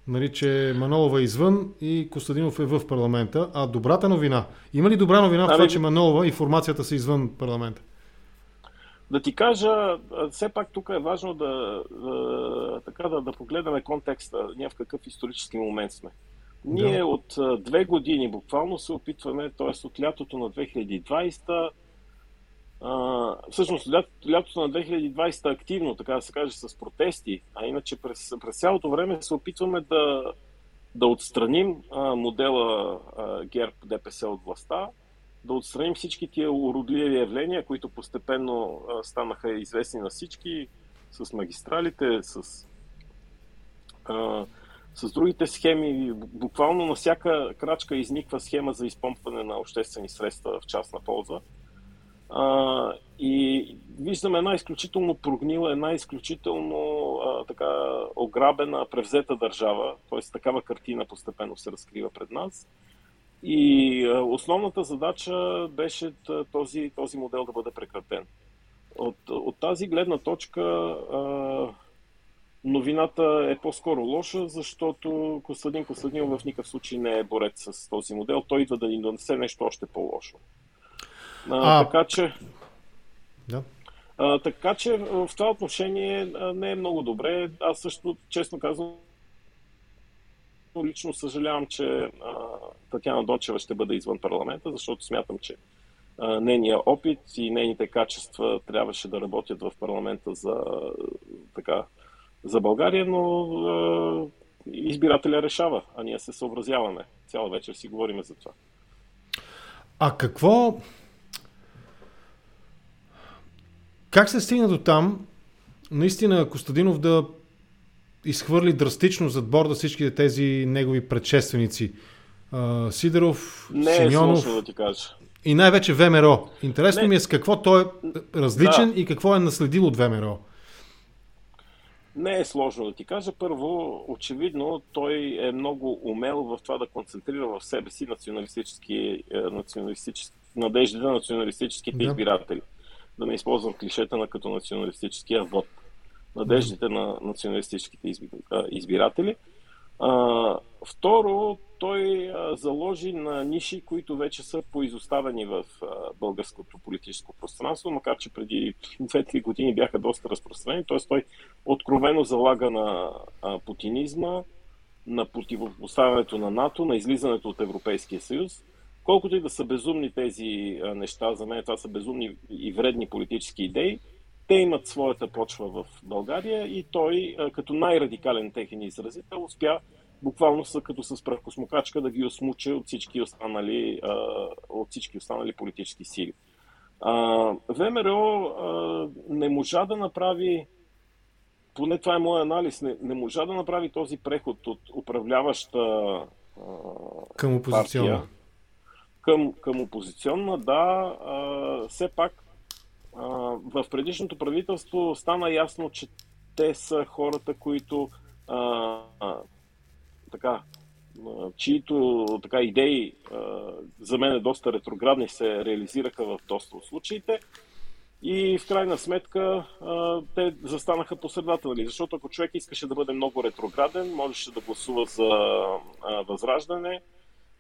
Нали, че Манолова е извън и Костадинов е в парламента. А добрата новина? Има ли добра новина в това, ами- че Манолова и формацията са извън парламента? Да ти кажа, все пак тук е важно да, да, така, да, да погледаме контекста, ние в какъв исторически момент сме. Ние да. от две години буквално се опитваме, т.е. от лятото на 2020 А, всъщност, лято, лятото на 2020 активно, така да се каже, с протести, а иначе през, през цялото време се опитваме да, да отстраним а, модела а, ГЕРБ ДПС от властта, да отстраним всички тия уродливи явления, които постепенно а, станаха известни на всички, с магистралите, с, а, с другите схеми. Буквално на всяка крачка изниква схема за изпомпване на обществени средства в частна полза. А, и виждаме една изключително прогнила, една изключително а, така ограбена, превзета държава. Т.е. такава картина постепенно се разкрива пред нас. И а, основната задача беше този, този модел да бъде прекратен. От, от тази гледна точка а, новината е по-скоро лоша, защото Костадин Костадинов в никакъв случай не е борец с този модел. Той идва да ни донесе нещо още по-лошо. А, а... Така че. Да. А, така че в това отношение не е много добре. Аз също, честно казвам, лично съжалявам, че а, Татьяна Дончева ще бъде извън парламента, защото смятам, че а, нейният опит и нейните качества трябваше да работят в парламента за, така, за България, но а, избирателя решава, а ние се съобразяваме. Цяла вечер си говориме за това. А какво, Как се стигна до там, наистина Костадинов да изхвърли драстично зад борда всички тези негови предшественици? Сидоров, Не Симеонов... е да ти кажа. И най-вече ВМРО. Интересно Не. ми е с какво той е различен да. и какво е наследил от ВМРО. Не е сложно да ти кажа. Първо, очевидно, той е много умел в това да концентрира в себе си националистически, е, националистически надежди на националистическите да. избиратели да не използвам клишета на като националистическия вод. Надеждите на националистическите избиратели. А, второ, той а, заложи на ниши, които вече са поизоставени в а, българското политическо пространство, макар че преди 2-3 години бяха доста разпространени. Т.е. той откровено залага на а, путинизма, на противопоставянето на НАТО, на излизането от Европейския съюз колкото и да са безумни тези неща, за мен това са безумни и вредни политически идеи, те имат своята почва в България и той, като най-радикален техен изразител, успя буквално са като с прахосмокачка да ги осмуче от всички останали, от всички останали политически сили. ВМРО не можа да направи, поне това е моят анализ, не, не можа да направи този преход от управляваща към опозиционна. Партия, към, към опозиционна, да, все пак в предишното правителство стана ясно, че те са хората, които а, а, така, чието така, идеи а, за мен е доста ретроградни се реализираха в доста от случаите. И в крайна сметка а, те застанаха по средата, нали? защото ако човек искаше да бъде много ретрограден, можеше да гласува за а, възраждане,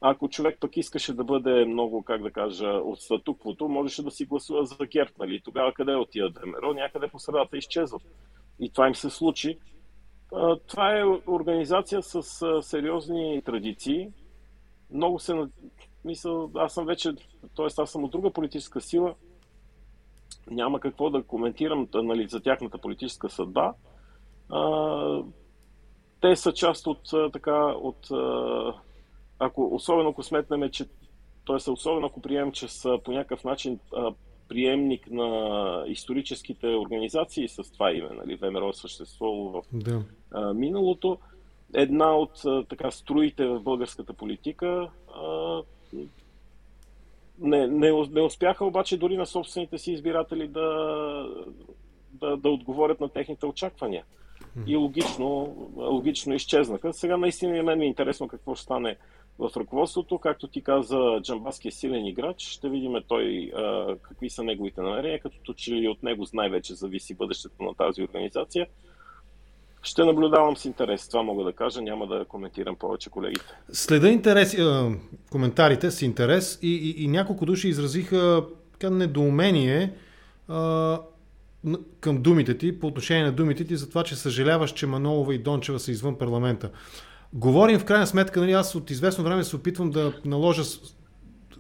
ако човек пък искаше да бъде много, как да кажа, от статуквото, можеше да си гласува за ГЕРБ, нали? Тогава къде отива ВМРО? Някъде по средата изчезват. И това им се случи. Това е организация с сериозни традиции. Много се... Мисля, аз съм вече... т.е. аз съм от друга политическа сила. Няма какво да коментирам нали, за тяхната политическа съдба. Те са част от, така, от ако, особено ако сметнем, че т.е. особено ако приемем, че са по някакъв начин а, приемник на историческите организации с това име, нали, ВМРО е съществувало в да. а, миналото, една от а, така струите в българската политика а, не, не, не успяха обаче дори на собствените си избиратели да, да, да отговорят на техните очаквания. И логично, логично изчезнаха. Сега наистина и мен ми е интересно какво ще стане в ръководството. Както ти каза, Джамбаски е силен играч. Ще видим той какви са неговите намерения, като че ли от него най-вече зависи бъдещето на тази организация. Ще наблюдавам с интерес. Това мога да кажа. Няма да коментирам повече колегите. Следа интерес, коментарите с интерес и, и, и няколко души изразиха недоумение а, към думите ти, по отношение на думите ти, за това, че съжаляваш, че Манолова и Дончева са извън парламента. Говорим в крайна сметка, нали, аз от известно време се опитвам да наложа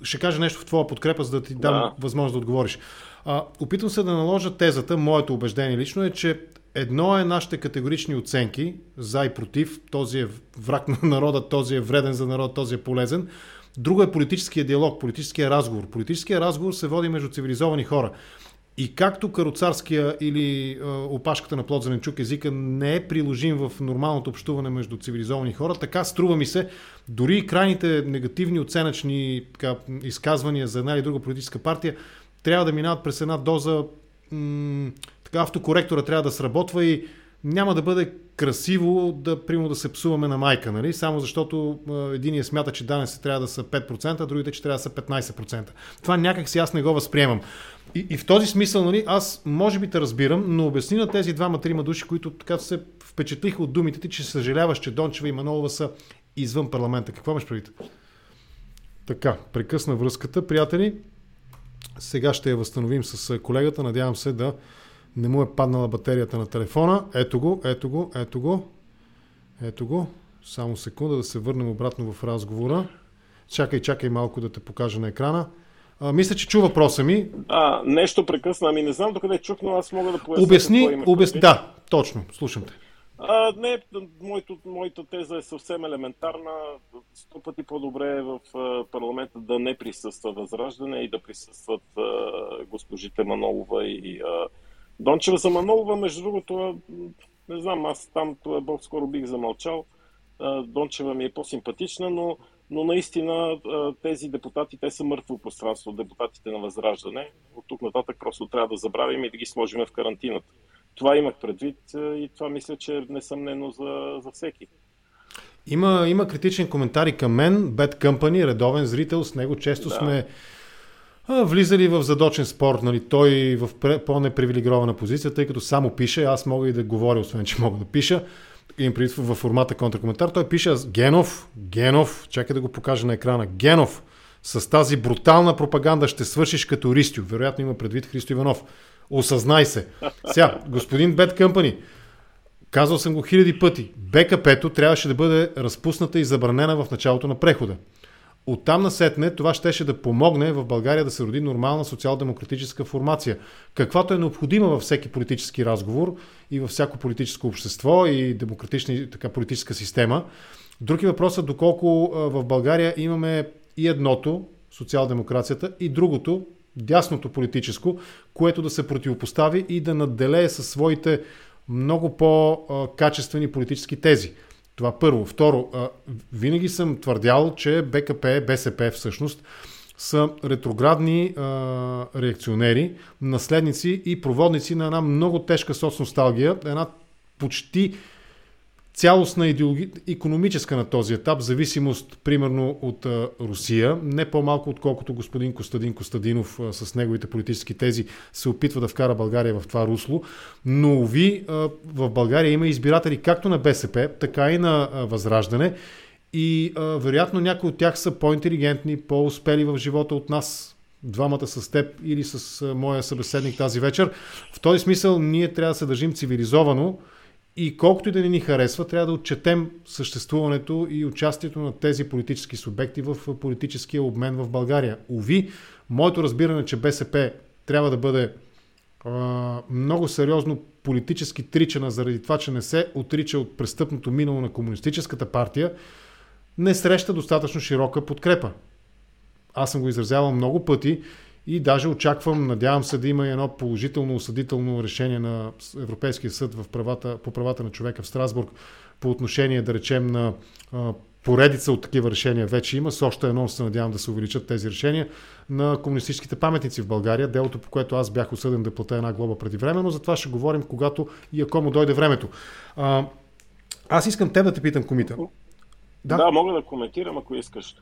ще кажа нещо в твоя подкрепа, за да ти дам да. възможност да отговориш. А, опитвам се да наложа тезата, моето убеждение лично е, че едно е нашите категорични оценки за и против, този е враг [laughs] на народа, този е вреден за народ, този е полезен. Друго е политическия диалог, политическия разговор. Политическия разговор се води между цивилизовани хора. И както кароцарския или е, опашката на плод зеленчук езика не е приложим в нормалното общуване между цивилизовани хора, така струва ми се, дори и крайните негативни оценъчни така, изказвания за една или друга политическа партия трябва да минават през една доза м- така автокоректора трябва да сработва и няма да бъде красиво да, примерно, да се псуваме на майка, нали? само защото единия смята, че данъци трябва да са 5%, а другите, че трябва да са 15%. Това някак си аз не го възприемам. И, и в този смисъл, нали, аз може би те разбирам, но обясни на тези двама-трима души, които така се впечатлиха от думите ти, че съжаляваш, че Дончева и Манолова са извън парламента. Какво имаш предвид? Така, прекъсна връзката, приятели. Сега ще я възстановим с колегата. Надявам се да не му е паднала батерията на телефона. Ето го, ето го, ето го. Ето го. Само секунда да се върнем обратно в разговора. Чакай, чакай малко да те покажа на екрана. А, мисля, че чу въпроса ми. А, нещо прекъсна. Ами не знам докъде чух, но аз мога да поясня. Обясни, обясни. Да, точно. Слушам те. А, не, моето, моята теза е съвсем елементарна. Сто пъти по-добре е в парламента да не присъства Възраждане и да присъстват а, госпожите Манолова и а, Дончева за Манолова, между другото, не знам, аз там това Бог скоро бих замълчал. Дончева ми е по-симпатична, но, но наистина тези депутати, те са мъртво пространство, депутатите на Възраждане. От тук нататък просто трябва да забравим и да ги сложим в карантината. Това имах предвид и това мисля, че е несъмнено за, за всеки. Има, има критичен коментар и към мен, Bad Company, редовен зрител, с него често да. сме влизали в задочен спор, нали, той в по-непривилегирована позиция, тъй като само пише, аз мога и да говоря, освен че мога да пиша, им предвид в формата контракоментар, той пише Генов, Генов, чакай да го покажа на екрана, Генов, с тази брутална пропаганда ще свършиш като Ристю. Вероятно има предвид Христо Иванов. Осъзнай се. Сега, господин Бет Къмпани, казал съм го хиляди пъти, БКП-то трябваше да бъде разпусната и забранена в началото на прехода. Оттам насетне това щеше да помогне в България да се роди нормална социал-демократическа формация, каквато е необходима във всеки политически разговор и във всяко политическо общество и демократична така, политическа система. Друг е въпросът доколко в България имаме и едното, социал-демокрацията, и другото, дясното политическо, което да се противопостави и да надделее със своите много по-качествени политически тези. Това първо. Второ, винаги съм твърдял, че БКП, БСП всъщност са ретроградни а, реакционери, наследници и проводници на една много тежка соцносталгия, една почти цялостна идеологи... економическа на този етап зависимост, примерно от Русия, не по-малко отколкото господин Костадин Костадинов с неговите политически тези се опитва да вкара България в това русло. Но ви в България има избиратели както на БСП, така и на Възраждане и вероятно някои от тях са по-интелигентни, по-успели в живота от нас, двамата с теб или с моя събеседник тази вечер. В този смисъл ние трябва да се държим цивилизовано, и колкото и да не ни харесва, трябва да отчетем съществуването и участието на тези политически субекти в политическия обмен в България. Ови, моето разбиране, че БСП трябва да бъде а, много сериозно политически тричана заради това, че не се отрича от престъпното минало на Комунистическата партия, не среща достатъчно широка подкрепа. Аз съм го изразявал много пъти и даже очаквам, надявам се да има едно положително осъдително решение на Европейския съд в правата, по правата на човека в Страсбург по отношение, да речем, на поредица от такива решения вече има. С още едно се надявам да се увеличат тези решения на комунистическите паметници в България. Делото, по което аз бях осъден да плата една глоба преди време, но за това ще говорим, когато и ако му дойде времето. Аз искам теб да те питам, Комита. Да? да, мога да коментирам, ако искаш.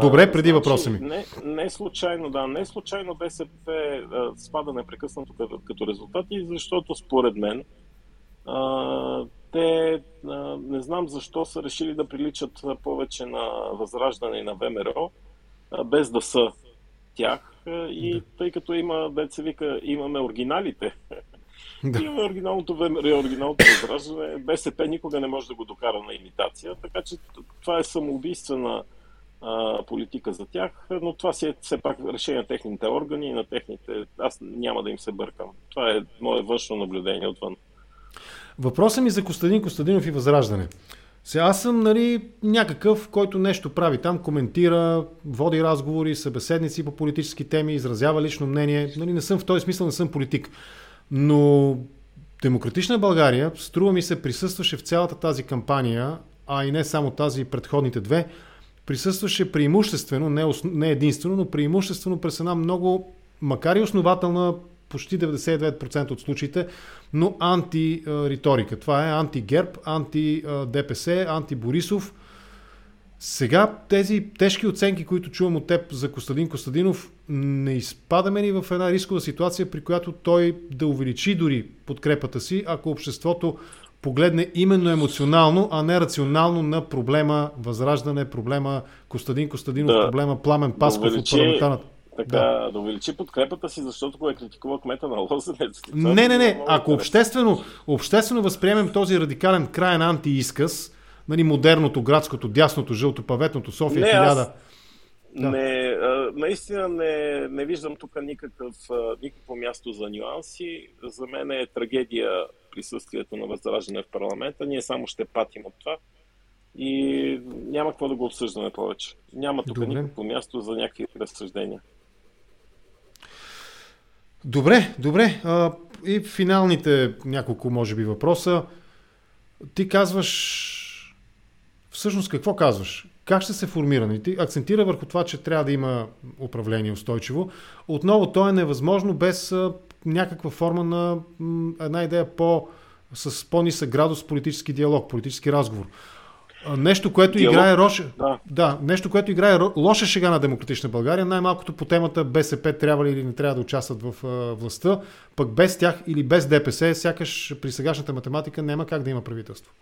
Добре, преди значи, въпроса ми. Не, не случайно, да, не случайно БСП а, спада непрекъснато като, като резултати, защото според мен а, те а, не знам защо са решили да приличат повече на Възраждане и на ВМРО, а, без да са тях. И тъй като има, деца вика, имаме оригиналите, да. имаме оригиналното ВМРО оригиналното Възраждане, БСП никога не може да го докара на имитация, така че това е самоубийствена политика за тях, но това си е все пак решение на техните органи и на техните... Аз няма да им се бъркам. Това е мое външно наблюдение отвън. Въпросът ми за Костадин Костадинов и Възраждане. Сега аз съм нали, някакъв, който нещо прави там, коментира, води разговори, събеседници по политически теми, изразява лично мнение. Нали, не съм в този смисъл, не съм политик. Но Демократична България, струва ми се, присъстваше в цялата тази кампания, а и не само тази предходните две, присъстваше преимуществено, не, не единствено, но преимуществено през една много, макар и основателна, почти 99% от случаите, но антириторика. Това е анти-герб, анти-ДПС, анти-Борисов. Сега тези тежки оценки, които чувам от теб за Костадин Костадинов, не изпадаме ли в една рискова ситуация, при която той да увеличи дори подкрепата си, ако обществото погледне именно емоционално, а не рационално на проблема Възраждане, проблема Костадин Костадинов, да, проблема Пламен Пасков да увеличи, от парламентарната. Така, да. да увеличи подкрепата си, защото го е критикувал кмета на Лозенец. Не, не, не. Ако обществено, обществено възприемем този радикален крайен антиизказ, нали, модерното, градското, дясното, жълто, паветното, София не, 1000... Аз... Да. Не, наистина не, не виждам тук никакъв, никакво място за нюанси. За мен е трагедия присъствието на Възраждане в парламента. Ние само ще патим от това и няма какво да го обсъждаме повече. Няма тук Добре. никакво място за някакви разсъждения. Добре, добре. А, и финалните няколко, може би, въпроса. Ти казваш... Всъщност какво казваш? Как ще се формира? Ти акцентира върху това, че трябва да има управление устойчиво. Отново, то е невъзможно без някаква форма на една идея по, с по-нисък градус политически диалог, политически разговор. Нещо, което диалог, играе роша, да. да, нещо, което играе лоша шега на демократична България, най-малкото по темата БСП трябва ли или не трябва да участват в властта, пък без тях или без ДПС, сякаш при сегашната математика няма как да има правителство.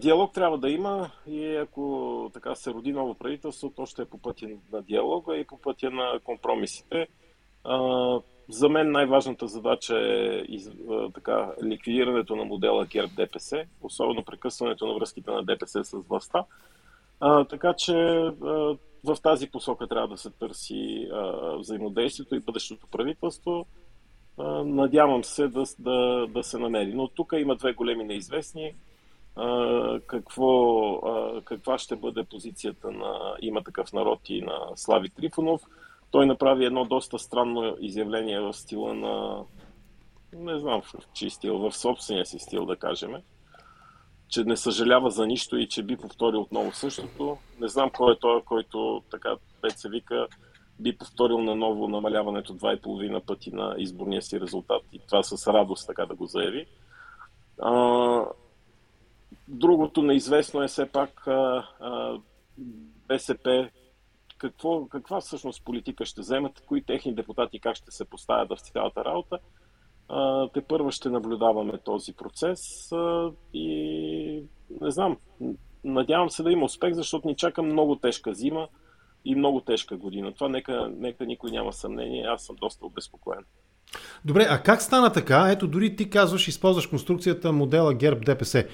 Диалог трябва да има и ако така се роди ново правителство, то ще е по пътя на диалога и по пътя на компромисите. За мен най-важната задача е така, ликвидирането на модела ГЕРБ ДПС, особено прекъсването на връзките на ДПС с властта. А, така че а, в тази посока трябва да се търси а, взаимодействието и бъдещото правителство. А, надявам се да, да, да се намери. Но тук има две големи неизвестни. А, какво, а, каква ще бъде позицията на има такъв народ и на Слави Трифонов – той направи едно доста странно изявление в стила на... Не знам в чий стил, в собствения си стил, да кажем. Че не съжалява за нищо и че би повторил отново същото. Не знам кой е той, който така, пет се вика, би повторил наново намаляването два и половина пъти на изборния си резултат. И това с радост така да го заяви. А, другото неизвестно е все пак а, а, БСП какво, каква всъщност политика ще вземат, кои техни депутати как ще се поставят в цялата работа. Те първо ще наблюдаваме този процес и не знам, надявам се да има успех, защото ни чака много тежка зима и много тежка година. Това нека, нека никой няма съмнение, аз съм доста обезпокоен. Добре, а как стана така? Ето дори ти казваш, използваш конструкцията модела ГЕРБ ДПС.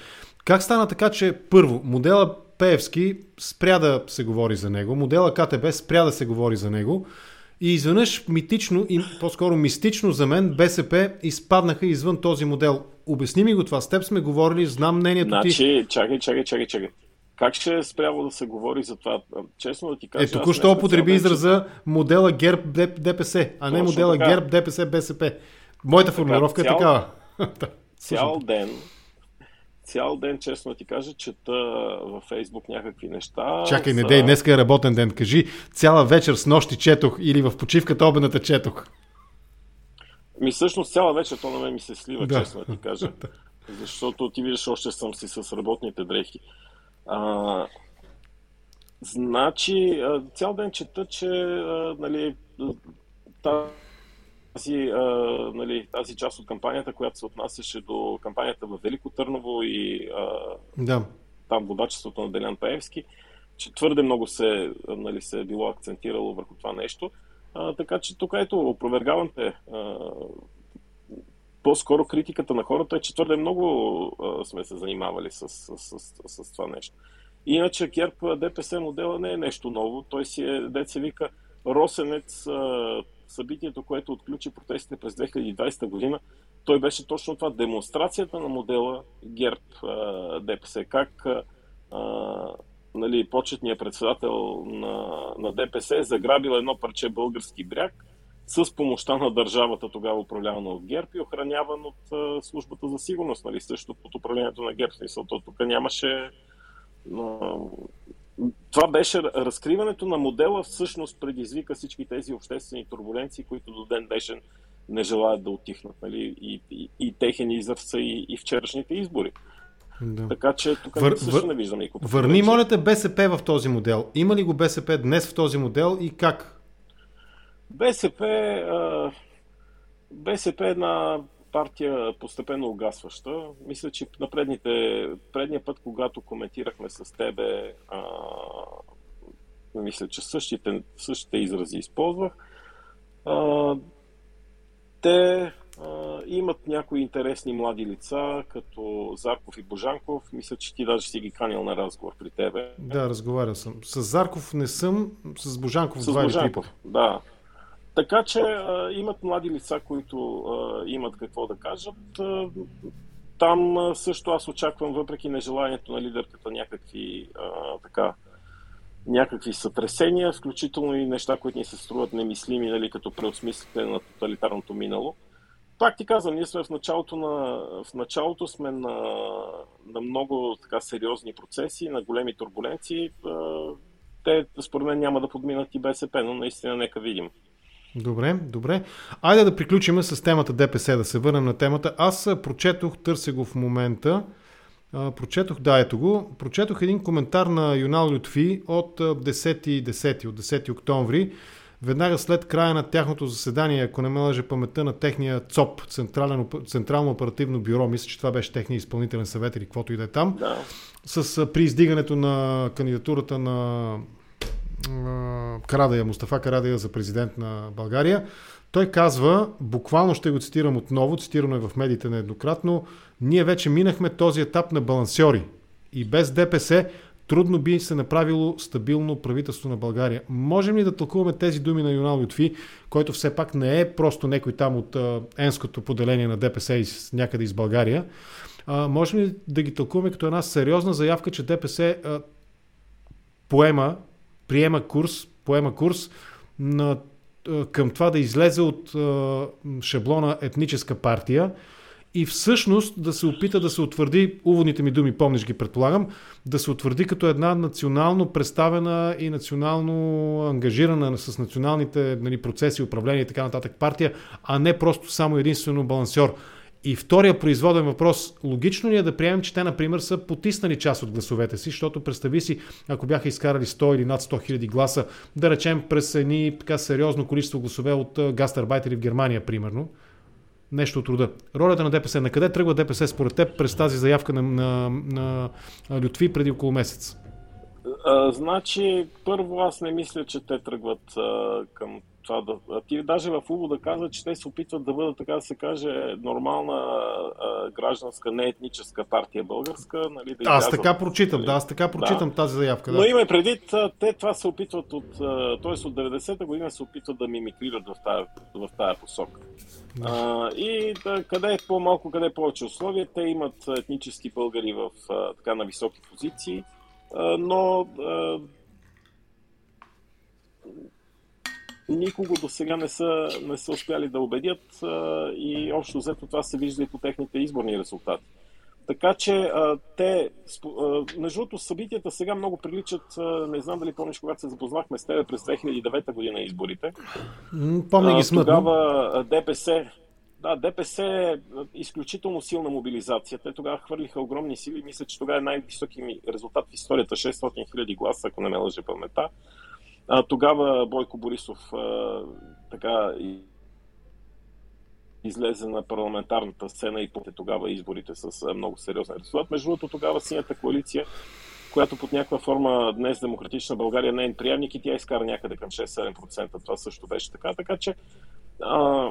Как стана така, че първо, модела Пеевски спря да се говори за него, модела КТБ спря да се говори за него и изведнъж митично и по-скоро мистично за мен БСП изпаднаха извън този модел. Обясни ми го това. С теб сме говорили, знам мнението значи, ти. Чакай, чакай, чакай, чакай. Как ще е спряло да се говори за това? Честно да ти кажа. Е, току-що употреби израза модела ГЕРБ ДПС, а не модела така. ГЕРБ ДПС БСП. Моята формулировка е такава. [laughs] Цял ден цял ден, честно ти кажа, чета във Фейсбук някакви неща. Чакай, не дей, днеска е работен ден. Кажи, цяла вечер с нощи четох или в почивката обедната четох. Ми всъщност цяла вечер то на мен ми се слива, да. честно ти кажа. [laughs] Защото ти виждаш, още съм си с работните дрехи. А, значи, цял ден чета, че нали, тази, а, нали, тази част от кампанията, която се отнасяше до кампанията в Велико Търново и а, да. там водачеството на Делян Паевски, че твърде много се, нали, се е било акцентирало върху това нещо. А, така че тук ето, опровергавам те. А, по-скоро критиката на хората е, че твърде много а, сме се занимавали с, с, с, с, с това нещо. Иначе ГЕРБ ДПС модела не е нещо ново. Той си е, деца вика, Росенец, събитието, което отключи протестите през 2020 година, той беше точно това, демонстрацията на модела ГЕРБ ДПС. Как нали, почетният председател на, на ДПС е заграбил едно парче български бряг с помощта на държавата, тогава управлявана от ГЕРБ и охраняван от а, службата за сигурност, нали, също под управлението на ГЕРБ. Смисъл, то тук нямаше... А, това беше разкриването на модела, всъщност предизвика всички тези обществени турбуленции, които до ден днешен не желаят да отихнат. Нали? И, и, и техен израз са и, и вчерашните избори. Да. Така че тук вър, също вър, не виждам никакво. Върни, моля те, БСП в този модел. Има ли го БСП днес в този модел и как? БСП, а, БСП е една партия постепенно угасваща. Мисля, че на предните, предния път, когато коментирахме с тебе, а, мисля, че същите, същите изрази използвах. А, те а, имат някои интересни млади лица, като Зарков и Божанков. Мисля, че ти даже си ги канил на разговор при тебе. Да, разговарял съм. С Зарков не съм, с Божанков с два Божанков, да. Така че а, имат млади лица, които а, имат какво да кажат. А, там а, също аз очаквам, въпреки нежеланието на лидерката, някакви а, така някакви сътресения, включително и неща, които ни се струват немислими, нали, като преосмислите на тоталитарното минало. Пак ти казвам, ние сме в началото, на, в началото сме на, на много така сериозни процеси, на големи турбуленции. Те, според мен, няма да подминат и БСП, но наистина нека видим. Добре, добре. Айде да приключим с темата ДПС, да се върнем на темата. Аз прочетох, търся го в момента, прочетох, да, ето го, прочетох един коментар на Юнал Лютви от 10, 10, от 10 октомври, веднага след края на тяхното заседание, ако не ме лъже паметта на техния ЦОП, Централно оперативно бюро, мисля, че това беше техния изпълнителен съвет или каквото и да е там, да. с при издигането на кандидатурата на Карадая, Мустафа Карадая за президент на България. Той казва, буквално ще го цитирам отново, цитирано е в медиите нееднократно, ние вече минахме този етап на балансьори и без ДПС трудно би се направило стабилно правителство на България. Можем ли да тълкуваме тези думи на Юнал Ютви, който все пак не е просто някой там от енското поделение на ДПС някъде из България, а, можем ли да ги тълкуваме като една сериозна заявка, че ДПС а, поема, приема курс, поема курс на, към това да излезе от шаблона етническа партия, и всъщност да се опита да се утвърди, уводните ми думи, помниш ги предполагам, да се утвърди като една национално представена и национално ангажирана с националните нали, процеси, управление и така нататък партия, а не просто само единствено балансьор. И втория производен въпрос, логично ли е да приемем, че те, например, са потиснали част от гласовете си, защото представи си, ако бяха изкарали 100 или над 100 хиляди гласа, да речем през едни така сериозно количество гласове от гастарбайтери в Германия, примерно, нещо от рода. Ролята на ДПС. На къде тръгва ДПС според теб през тази заявка на, на, на Лютви преди около месец? А, значи, първо аз не мисля, че те тръгват а, към това да... Ти даже в увода каза, че те се опитват да бъдат, така да се каже, нормална а, гражданска, не етническа партия българска. Нали, да аз така прочитам, нали? да, аз така прочитам да. тази заявка. Да. Но има предвид, те това се опитват от, т.е. от 90-та година се опитват да мимикрират в тая, в тая посока. Да. А, и да, къде е по-малко, къде е повече условия, те имат етнически българи в така на високи позиции, а, но а, никого до сега не са, не са успяли да убедят и общо взето това се вижда и по техните изборни резултати. Така че а, те, а, между другото, събитията сега много приличат, а, не знам дали помниш, когато се запознахме с тебе през 2009 година изборите. Помня ги смътно. Тогава ДПС, да, ДПС е изключително силна мобилизация. Те тогава хвърлиха огромни сили. Мисля, че тогава е най-високи резултат в историята 600 000 гласа, ако не ме лъже паметта. А, тогава Бойко Борисов а, така и излезе на парламентарната сцена и поте тогава изборите с много сериозен резултат. Между другото, тогава синята коалиция, която под някаква форма днес Демократична България не е приемник и тя изкара някъде към 6-7%. Това също беше така. Така че, а,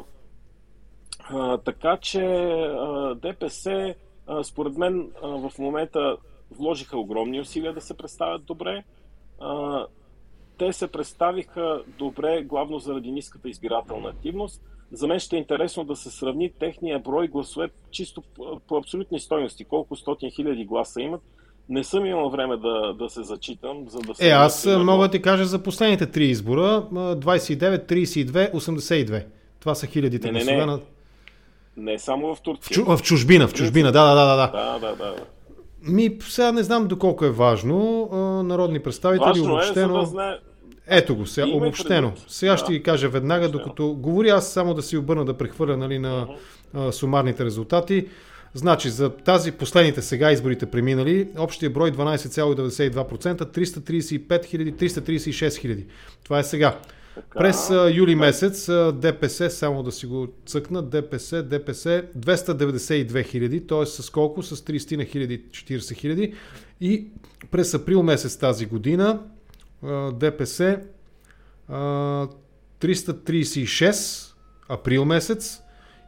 а, така че а, ДПС, а, според мен, а, в момента вложиха огромни усилия да се представят добре. Те се представиха добре главно заради ниската избирателна активност. За мен ще е интересно да се сравни техния брой гласове чисто по абсолютни стойности. Колко стотин хиляди гласа имат. Не съм имал време да, да се зачитам, за да се... Е, аз мога да ти кажа за последните три избора. 29, 32, 82. Това са хилядите не, не, не. на... Не само в Турция. В, чу, в чужбина, в чужбина, да, да, да, да. Да, да, да. Ми, сега не знам доколко е важно. Народни представители, Важно обобщено... е, да знае... Ето го, сега, обобщено. Сега да. ще ги кажа веднага, докато говори аз само да си обърна да прехвърля нали, на uh-huh. сумарните резултати. Значи за тази последните сега изборите преминали, общия брой 12,92%, 335 хиляди, 336 хиляди. Това е сега. Така, През а, юли месец ДПС, само да си го цъкна, ДПС, ДПС 292 хиляди, т.е. с колко? С 30 на хиляди, 40 хиляди. И през април месец тази година ДПС 336 април месец,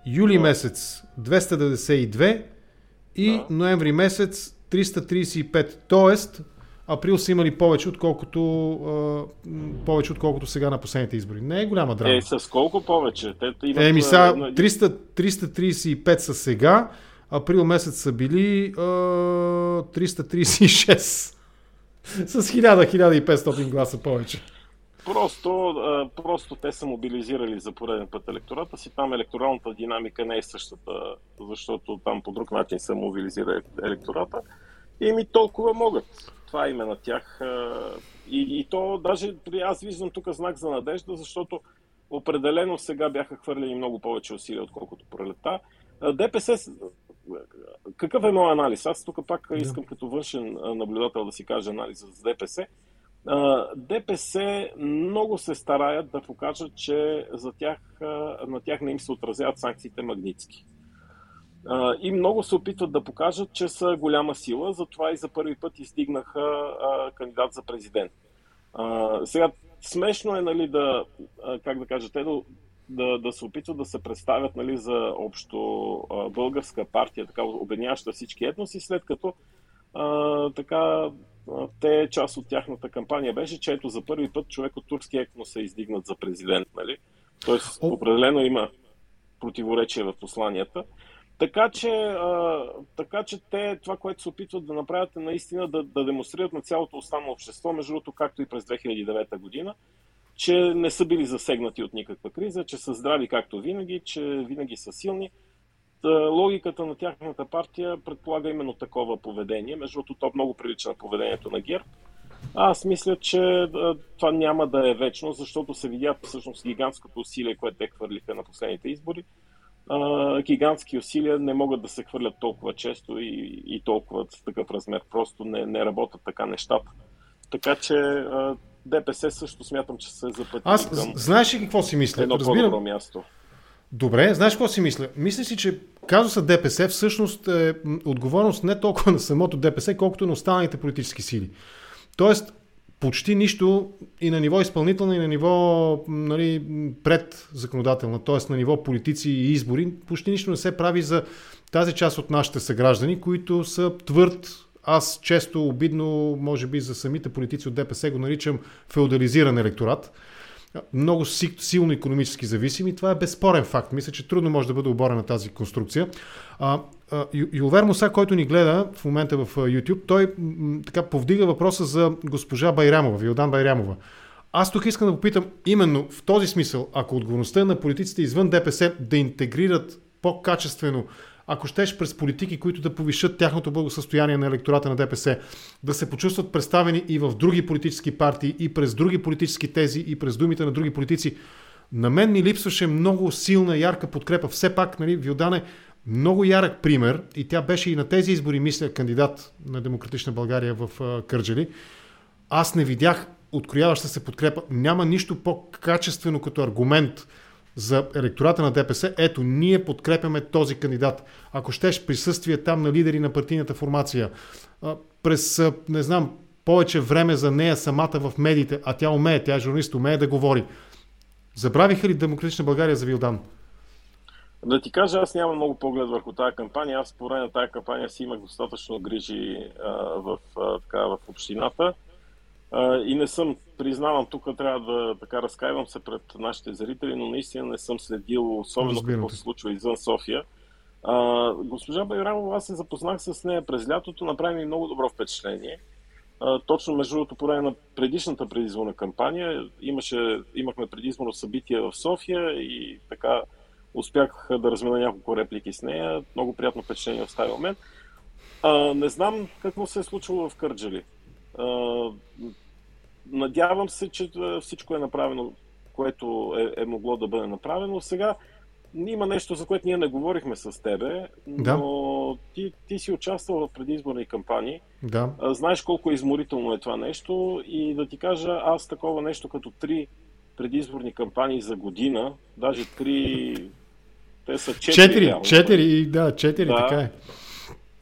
юли месец 292 и ноември месец 335. Тоест, април са имали повече, отколкото, повече, отколкото сега на последните избори. Не е голяма драма. Е, с колко повече? Те имат, Еми сега 300, 335 са сега, април месец са били 336. [laughs] с 1000-1500 гласа повече. Просто, просто те са мобилизирали за пореден път електората си. Там електоралната динамика не е същата, защото там по друг начин се мобилизира електората. И ми толкова могат. Това име на тях. И, и то даже аз виждам тук знак за надежда, защото определено сега бяха хвърлени много повече усилия, отколкото пролета. ДПС, какъв е моят анализ? Аз тук пак искам като външен наблюдател да си кажа анализа за ДПС. ДПС много се стараят да покажат, че за тях, на тях не им се отразяват санкциите магнитски. И много се опитват да покажат, че са голяма сила, затова и за първи път издигнаха кандидат за президент. Сега, смешно е, нали, да, как да кажа, те да, да, да се опитват да се представят нали, за общо българска партия, така обединяваща всички етноси, след като а, така те, част от тяхната кампания беше, че ето за първи път човек от турски етнос се издигнат за президент. Нали? Тоест, определено има противоречие в посланията. Така че, а, така че те, това, което се опитват да направят е наистина да, да демонстрират на цялото останало общество, между другото, както и през 2009 година, че не са били засегнати от никаква криза, че са здрави както винаги, че винаги са силни. Логиката на тяхната партия предполага именно такова поведение. Между другото, то много прилича на поведението на ГЕРБ. Аз мисля, че това няма да е вечно, защото се видя всъщност гигантското усилие, което те хвърлиха на последните избори. Гигантски усилия не могат да се хвърлят толкова често и, и толкова в такъв размер. Просто не, не работят така нещата. Така че ДПС също смятам, че се запъти Аз към знаеш ли какво си мисля? Едно Разбирам. място. Добре, знаеш какво си мисля? Мисля си, че казуса ДПС всъщност е отговорност не толкова на самото ДПС, колкото на останалите политически сили. Тоест, почти нищо и на ниво изпълнителна, и на ниво нали, пред т.е. на ниво политици и избори, почти нищо не се прави за тази част от нашите съграждани, които са твърд аз често обидно, може би за самите политици от ДПС го наричам феодализиран електорат. Много силно економически зависими. Това е безспорен факт. Мисля, че трудно може да бъде оборена тази конструкция. Юлвер Муса, който ни гледа в момента в YouTube, той така повдига въпроса за госпожа Байрамова, Вилдан Байрамова. Аз тук искам да попитам именно в този смисъл, ако отговорността на политиците извън ДПС да интегрират по-качествено ако щеш през политики, които да повишат тяхното благосъстояние на електората на ДПС, да се почувстват представени и в други политически партии, и през други политически тези, и през думите на други политици. На мен ми липсваше много силна, ярка подкрепа. Все пак, нали, Вилдан е много ярък пример и тя беше и на тези избори, мисля, кандидат на Демократична България в Кърджали. Аз не видях открояваща се подкрепа. Няма нищо по-качествено като аргумент за електората на ДПС, ето, ние подкрепяме този кандидат. Ако щеш присъствие там на лидери на партийната формация, през, не знам, повече време за нея самата в медиите, а тя умее, тя е журналист, умее да говори. Забравиха ли Демократична България за Вилдан? Да ти кажа, аз нямам много поглед върху тази кампания. Аз по време на тази кампания си имах достатъчно грижи а, в, а, така, в общината. А, и не съм, признавам, тук трябва да така разкаивам се пред нашите зрители, но наистина не съм следил особено Разбирам какво се случва извън София. А, госпожа Байрамова, аз се запознах с нея през лятото, направи ми много добро впечатление. А, точно между другото, по време на предишната предизборна кампания имаше, имахме предизборно събитие в София и така успях да размина няколко реплики с нея. Много приятно впечатление остави мен. А, не знам какво се е случило в Кърджали. А, надявам се, че всичко е направено, което е, е могло да бъде направено. Сега има нещо, за което ние не говорихме с тебе, но да. ти, ти си участвал в предизборни кампании. Да. Знаеш колко изморително е това нещо и да ти кажа, аз такова нещо като три предизборни кампании за година, даже три, те са четири. Четири, четири, да, четири, да. така е.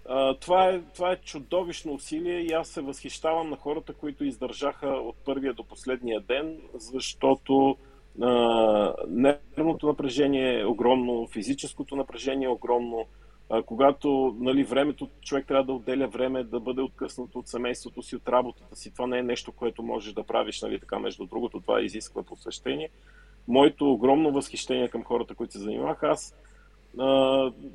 А, това, е, това е чудовищно усилие и аз се възхищавам на хората, които издържаха от първия до последния ден, защото нервното напрежение е огромно, физическото напрежение е огромно. А, когато нали, времето, човек трябва да отделя време да бъде откъснат от семейството си, от работата си. Това не е нещо, което можеш да правиш, нали, така между другото. Това изисква посвещение. Моето огромно възхищение към хората, които се занимаваха, аз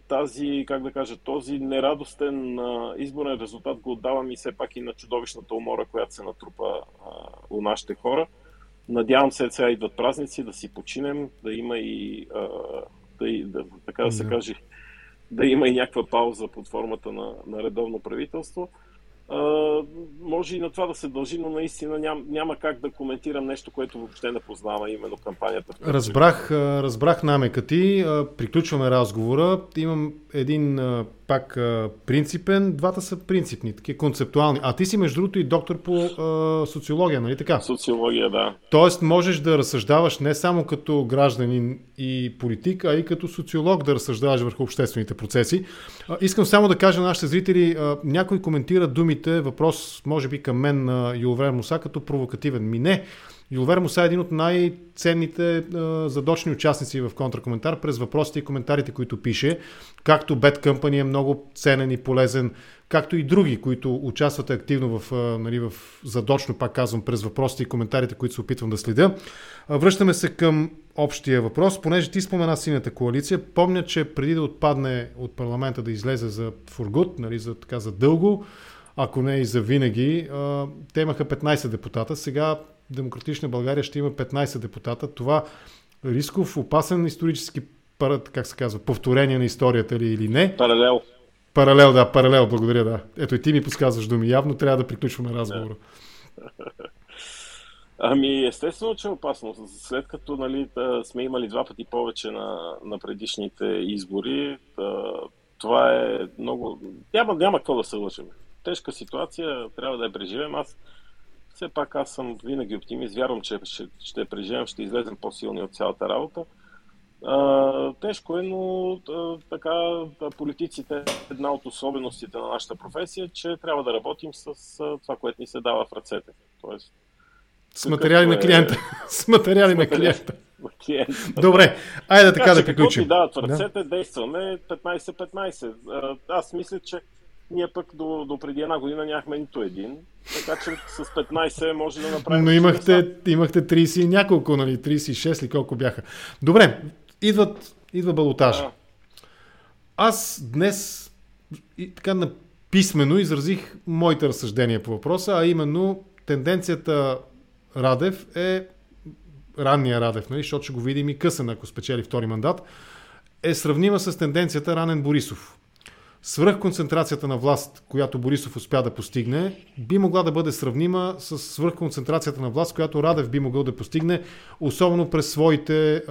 тази, как да кажа, този нерадостен изборен резултат го отдавам и все пак и на чудовищната умора, която се натрупа у нашите хора. Надявам се, сега идват празници, да си починем, да има и, да, и да, така да се каже, да има и някаква пауза под формата на, на редовно правителство може и на това да се дължи, но наистина ням, няма как да коментирам нещо, което въобще не познава именно кампанията. Разбрах, разбрах намека ти. Приключваме разговора. Имам един пак принципен. Двата са принципни, такива концептуални. А ти си, между другото, и доктор по а, социология, нали така? Социология, да. Тоест, можеш да разсъждаваш не само като гражданин и политик, а и като социолог да разсъждаваш върху обществените процеси. А, искам само да кажа на нашите зрители, а, някой коментира думите, въпрос, може би към мен на Юлвер Муса, като провокативен. Ми не. Юлвер Муса е един от най-ценните а, задочни участници в контракоментар през въпросите и коментарите, които пише. Както Bad Company е много ценен и полезен, както и други, които участват активно в, а, нали, в задочно, пак казвам, през въпросите и коментарите, които се опитвам да следя. Връщаме се към общия въпрос, понеже ти спомена синята коалиция. Помня, че преди да отпадне от парламента да излезе за фургут, нали, за, така, за дълго, ако не и за винаги, те имаха 15 депутата. Сега Демократична България ще има 15 депутата. Това рисков, опасен исторически как се казва, повторение на историята ли или не. Паралел. Паралел, да, паралел, благодаря, да. Ето и ти ми подсказваш думи. Явно трябва да приключваме разговора. [laughs] Ами, естествено, че е опасно. След като нали, да сме имали два пъти повече на, на предишните избори, да, това е много... Няма, няма какво да се лъжим. Тежка ситуация, трябва да я преживем. Аз все пак аз съм винаги оптимист, вярвам, че ще, ще преживем, ще излезем по-силни от цялата работа. А, тежко е, но а, така политиците, една от особеностите на нашата професия, е, че трябва да работим с а, това, което ни се дава в ръцете. Тоест, с материали е... на [laughs] клиента. с материали [laughs] на клиента. Добре, айде така, така да приключим. Да, в ръцете, да. действаме 15-15. Аз мисля, че ние пък до, до преди една година нямахме нито един, така че с 15 може да направим. Но имахте, имахте 30 и няколко, нали? 36 ли колко бяха. Добре, идват, идва балотажа. Да. Аз днес и така на писмено изразих моите разсъждения по въпроса, а именно тенденцията Радев е ранния Радев, нали, защото ще го видим и късен, ако спечели втори мандат, е сравнима с тенденцията ранен Борисов свръхконцентрацията на власт, която Борисов успя да постигне, би могла да бъде сравнима с свръхконцентрацията на власт, която Радев би могъл да постигне, особено през своите,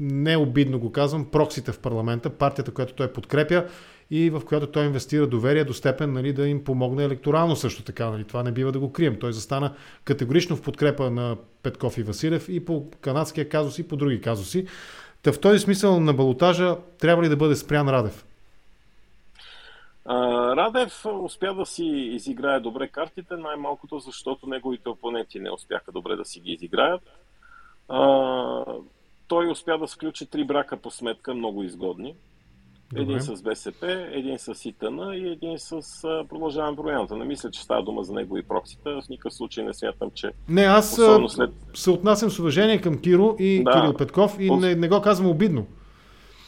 необидно го казвам, проксите в парламента, партията, която той подкрепя и в която той инвестира доверие до степен нали, да им помогне електорално също така. Нали. Това не бива да го крием. Той застана категорично в подкрепа на Петков и Василев и по канадския казус и по други казуси. Та в този смисъл на балотажа трябва ли да бъде спрян Радев? Радев успя да си изиграе добре картите, най-малкото защото неговите опоненти не успяха добре да си ги изиграят. той успя да сключи три брака по сметка, много изгодни. Добре. Един с БСП, един с ИТН и един с продължаване промяната. Не мисля, че става дума за него и проксита. В никакъв случай не смятам, че. Не, аз след... се отнасям с уважение към Киро и да. Кирил Петков и не, не го казвам обидно.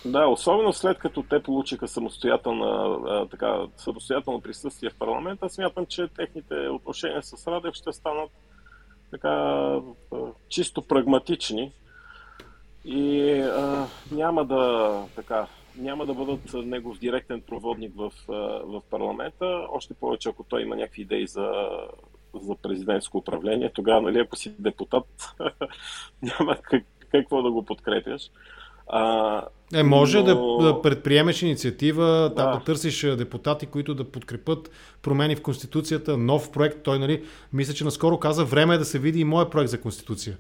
Да, особено след като те получиха самостоятелна, така, самостоятелно присъствие в парламента, смятам, че техните отношения с Радев ще станат така чисто прагматични и а, няма да така няма да бъдат негов директен проводник в, в парламента, още повече ако той има някакви идеи за, за президентско управление, тогава, нали, ако си депутат, [laughs] няма как, какво да го подкрепяш. А, е, може но... да, да предприемеш инициатива, да. да, да търсиш депутати, които да подкрепят промени в Конституцията, нов проект. Той, нали, мисля, че наскоро каза, време е да се види и моят проект за Конституция.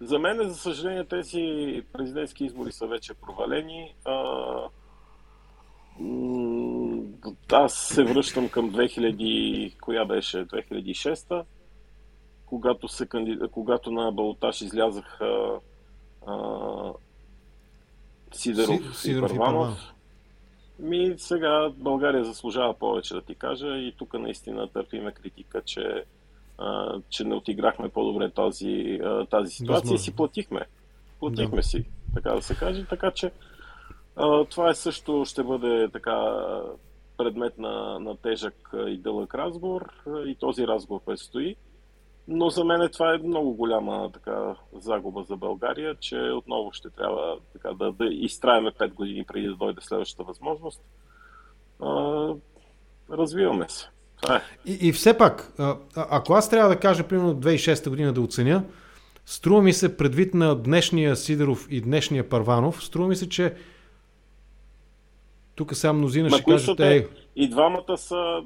За мен, за съжаление, тези президентски избори са вече провалени. Аз се връщам към 2000, коя беше? 2006 когато, се, когато на Балотаж излязаха Сидеров, Сидеров и Първанов. Ми сега България заслужава повече да ти кажа и тук наистина търпиме критика, че, а, че не отиграхме по-добре тази, а, тази ситуация Възможно. и си платихме. Платихме да. си, така да се каже. Така че а, това е също ще бъде така предмет на, на тежък и дълъг разговор и този разговор предстои. Но за мен това е много голяма така, загуба за България, че отново ще трябва така, да, да изтраеме 5 години преди да дойде следващата възможност. А, развиваме се. Е. И, и все пак, а, ако аз трябва да кажа, примерно 2006 година да оценя, струва ми се предвид на днешния Сидеров и днешния Парванов, струва ми се, че тук сега мнозина ще кажат, е... И двамата са,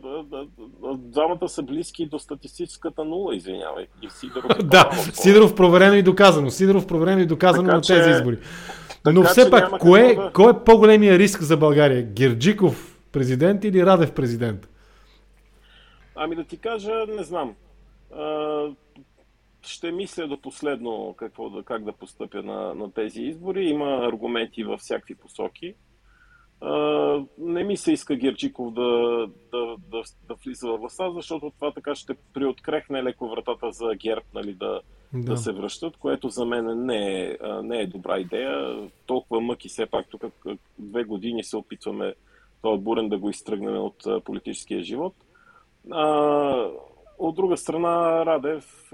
двамата са близки до статистическата нула, извинявай. И Сидоров, [laughs] да, Сидоров проверено и доказано. Сидоров проверено и доказано така, на тези че... избори. Но така, все пак, кое, да... кой е по-големия риск за България? Герджиков президент или Радев президент? Ами да ти кажа, не знам. А, ще мисля до последно какво да, как да постъпя на, на тези избори. Има аргументи във всякакви посоки не ми се иска Герчиков да, да, да, да влиза във властта, защото това така ще приоткрехне леко вратата за Герб нали, да, да. да се връщат, което за мен не е, не е добра идея. Толкова мъки все пак тук две години се опитваме този бурен да го изтръгнем от политическия живот. А, от друга страна, Радев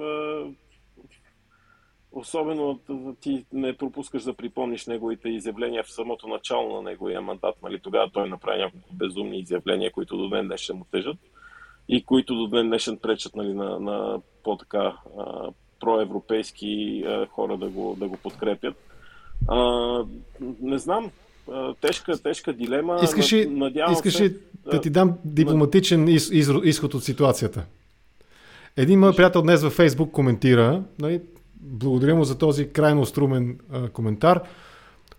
Особено ти не пропускаш да припомниш неговите изявления в самото начало на неговия мандат. Нали? Тогава той направи няколко безумни изявления, които до ден днешен му тежат и които до ден днешен пречат нали, на, на по-така а, проевропейски а, хора да го, да го подкрепят. А, не знам, а, тежка, тежка дилема. Искаш ли, искаш ли да ти дам дипломатичен из, из, изход от ситуацията? Един мой приятел днес във Фейсбук коментира, нали, благодаря му за този крайно струмен а, коментар,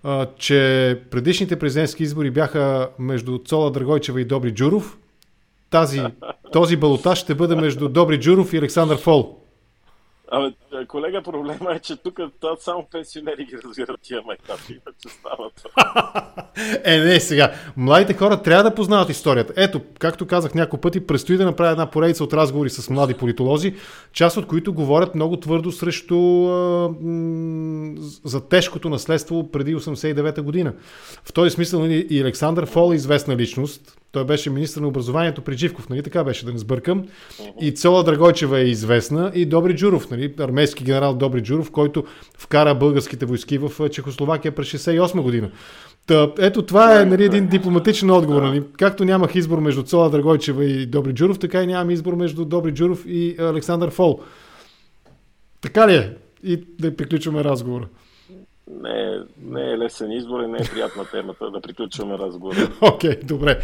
а, че предишните президентски избори бяха между Цола Драгойчева и Добри Джуров. Тази, [laughs] този балотаж ще бъде между Добри Джуров и Александър Фол. Абе, колега, проблема е, че тук само пенсионери ги разбират тия майтапи, че стават. [laughs] е, не, сега. Младите хора трябва да познават историята. Ето, както казах няколко пъти, предстои да направя една поредица от разговори с млади политолози, част от които говорят много твърдо срещу а, за тежкото наследство преди 89-та година. В този смисъл нали, и Александър Фол е известна личност, той беше министр на образованието при Живков, нали така беше, да не сбъркам. И Цола Драгойчева е известна и Добри Джуров, нали, армейски генерал Добри Джуров, който вкара българските войски в Чехословакия през 68 година. Та, ето това е нали, един дипломатичен отговор. Нали. Както нямах избор между Цола Драгойчева и Добри Джуров, така и нямам избор между Добри Джуров и Александър Фол. Така ли е? И да приключваме разговора. Не, е, не е лесен избор и не е приятна темата да приключваме разговора. [laughs] Окей, okay, добре.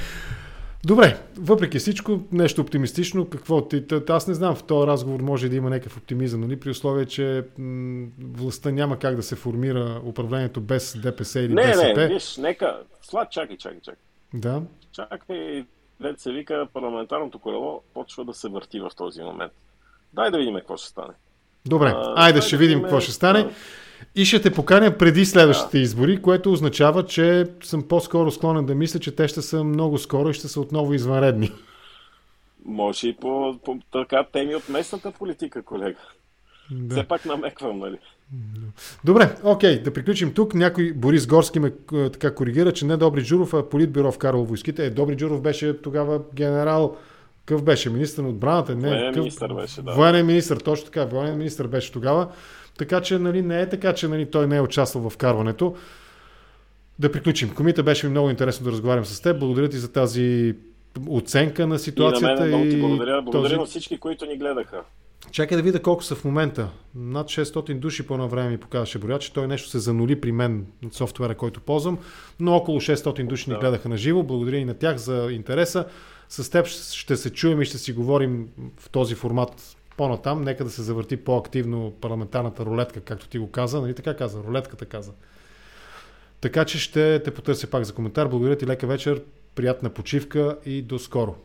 Добре, въпреки всичко, нещо оптимистично, какво ти, аз не знам, в този разговор може да има някакъв оптимизъм, нали, при условие, че м- властта няма как да се формира управлението без ДПС или не, БСП. Не, не, виж, нека, слад, чакай, чакай, чакай. Да. Чакай, дет се вика, парламентарното колело почва да се върти в този момент. Дай да видим какво ще стане. Добре, а, айде ще видим какво ще стане. И ще те поканя преди следващите да. избори, което означава, че съм по-скоро склонен да мисля, че те ще са много скоро и ще са отново извънредни. Може и по, по така теми от местната политика, колега. Да. Все пак намеквам, нали? Добре, окей, да приключим тук. Някой Борис Горски ме е, така коригира, че не Добри Джуров, а Политбюро вкарал войските. Е, Добри Джуров беше тогава генерал. Какъв беше? Министър на отбраната? Не, военен къв... министър беше, да. Военен министър, точно така. Военен министър беше тогава. Така че нали, не е така, че нали, той не е участвал в вкарването. Да приключим. Комита беше ми много интересно да разговарям с теб. Благодаря ти за тази оценка на ситуацията. И на мен много ти благодаря. Благодаря този... на всички, които ни гледаха. Чакай да видя колко са в момента. Над 600 души по едно време ми показваше броя, че той нещо се занули при мен от софтуера, който ползвам, но около 600 души да. ни гледаха на живо. Благодаря и на тях за интереса. С теб ще се чуем и ще си говорим в този формат по-натам. Нека да се завърти по-активно парламентарната рулетка, както ти го каза. Нали така каза? Рулетката каза. Така че ще те потърся пак за коментар. Благодаря ти, лека вечер, приятна почивка и до скоро.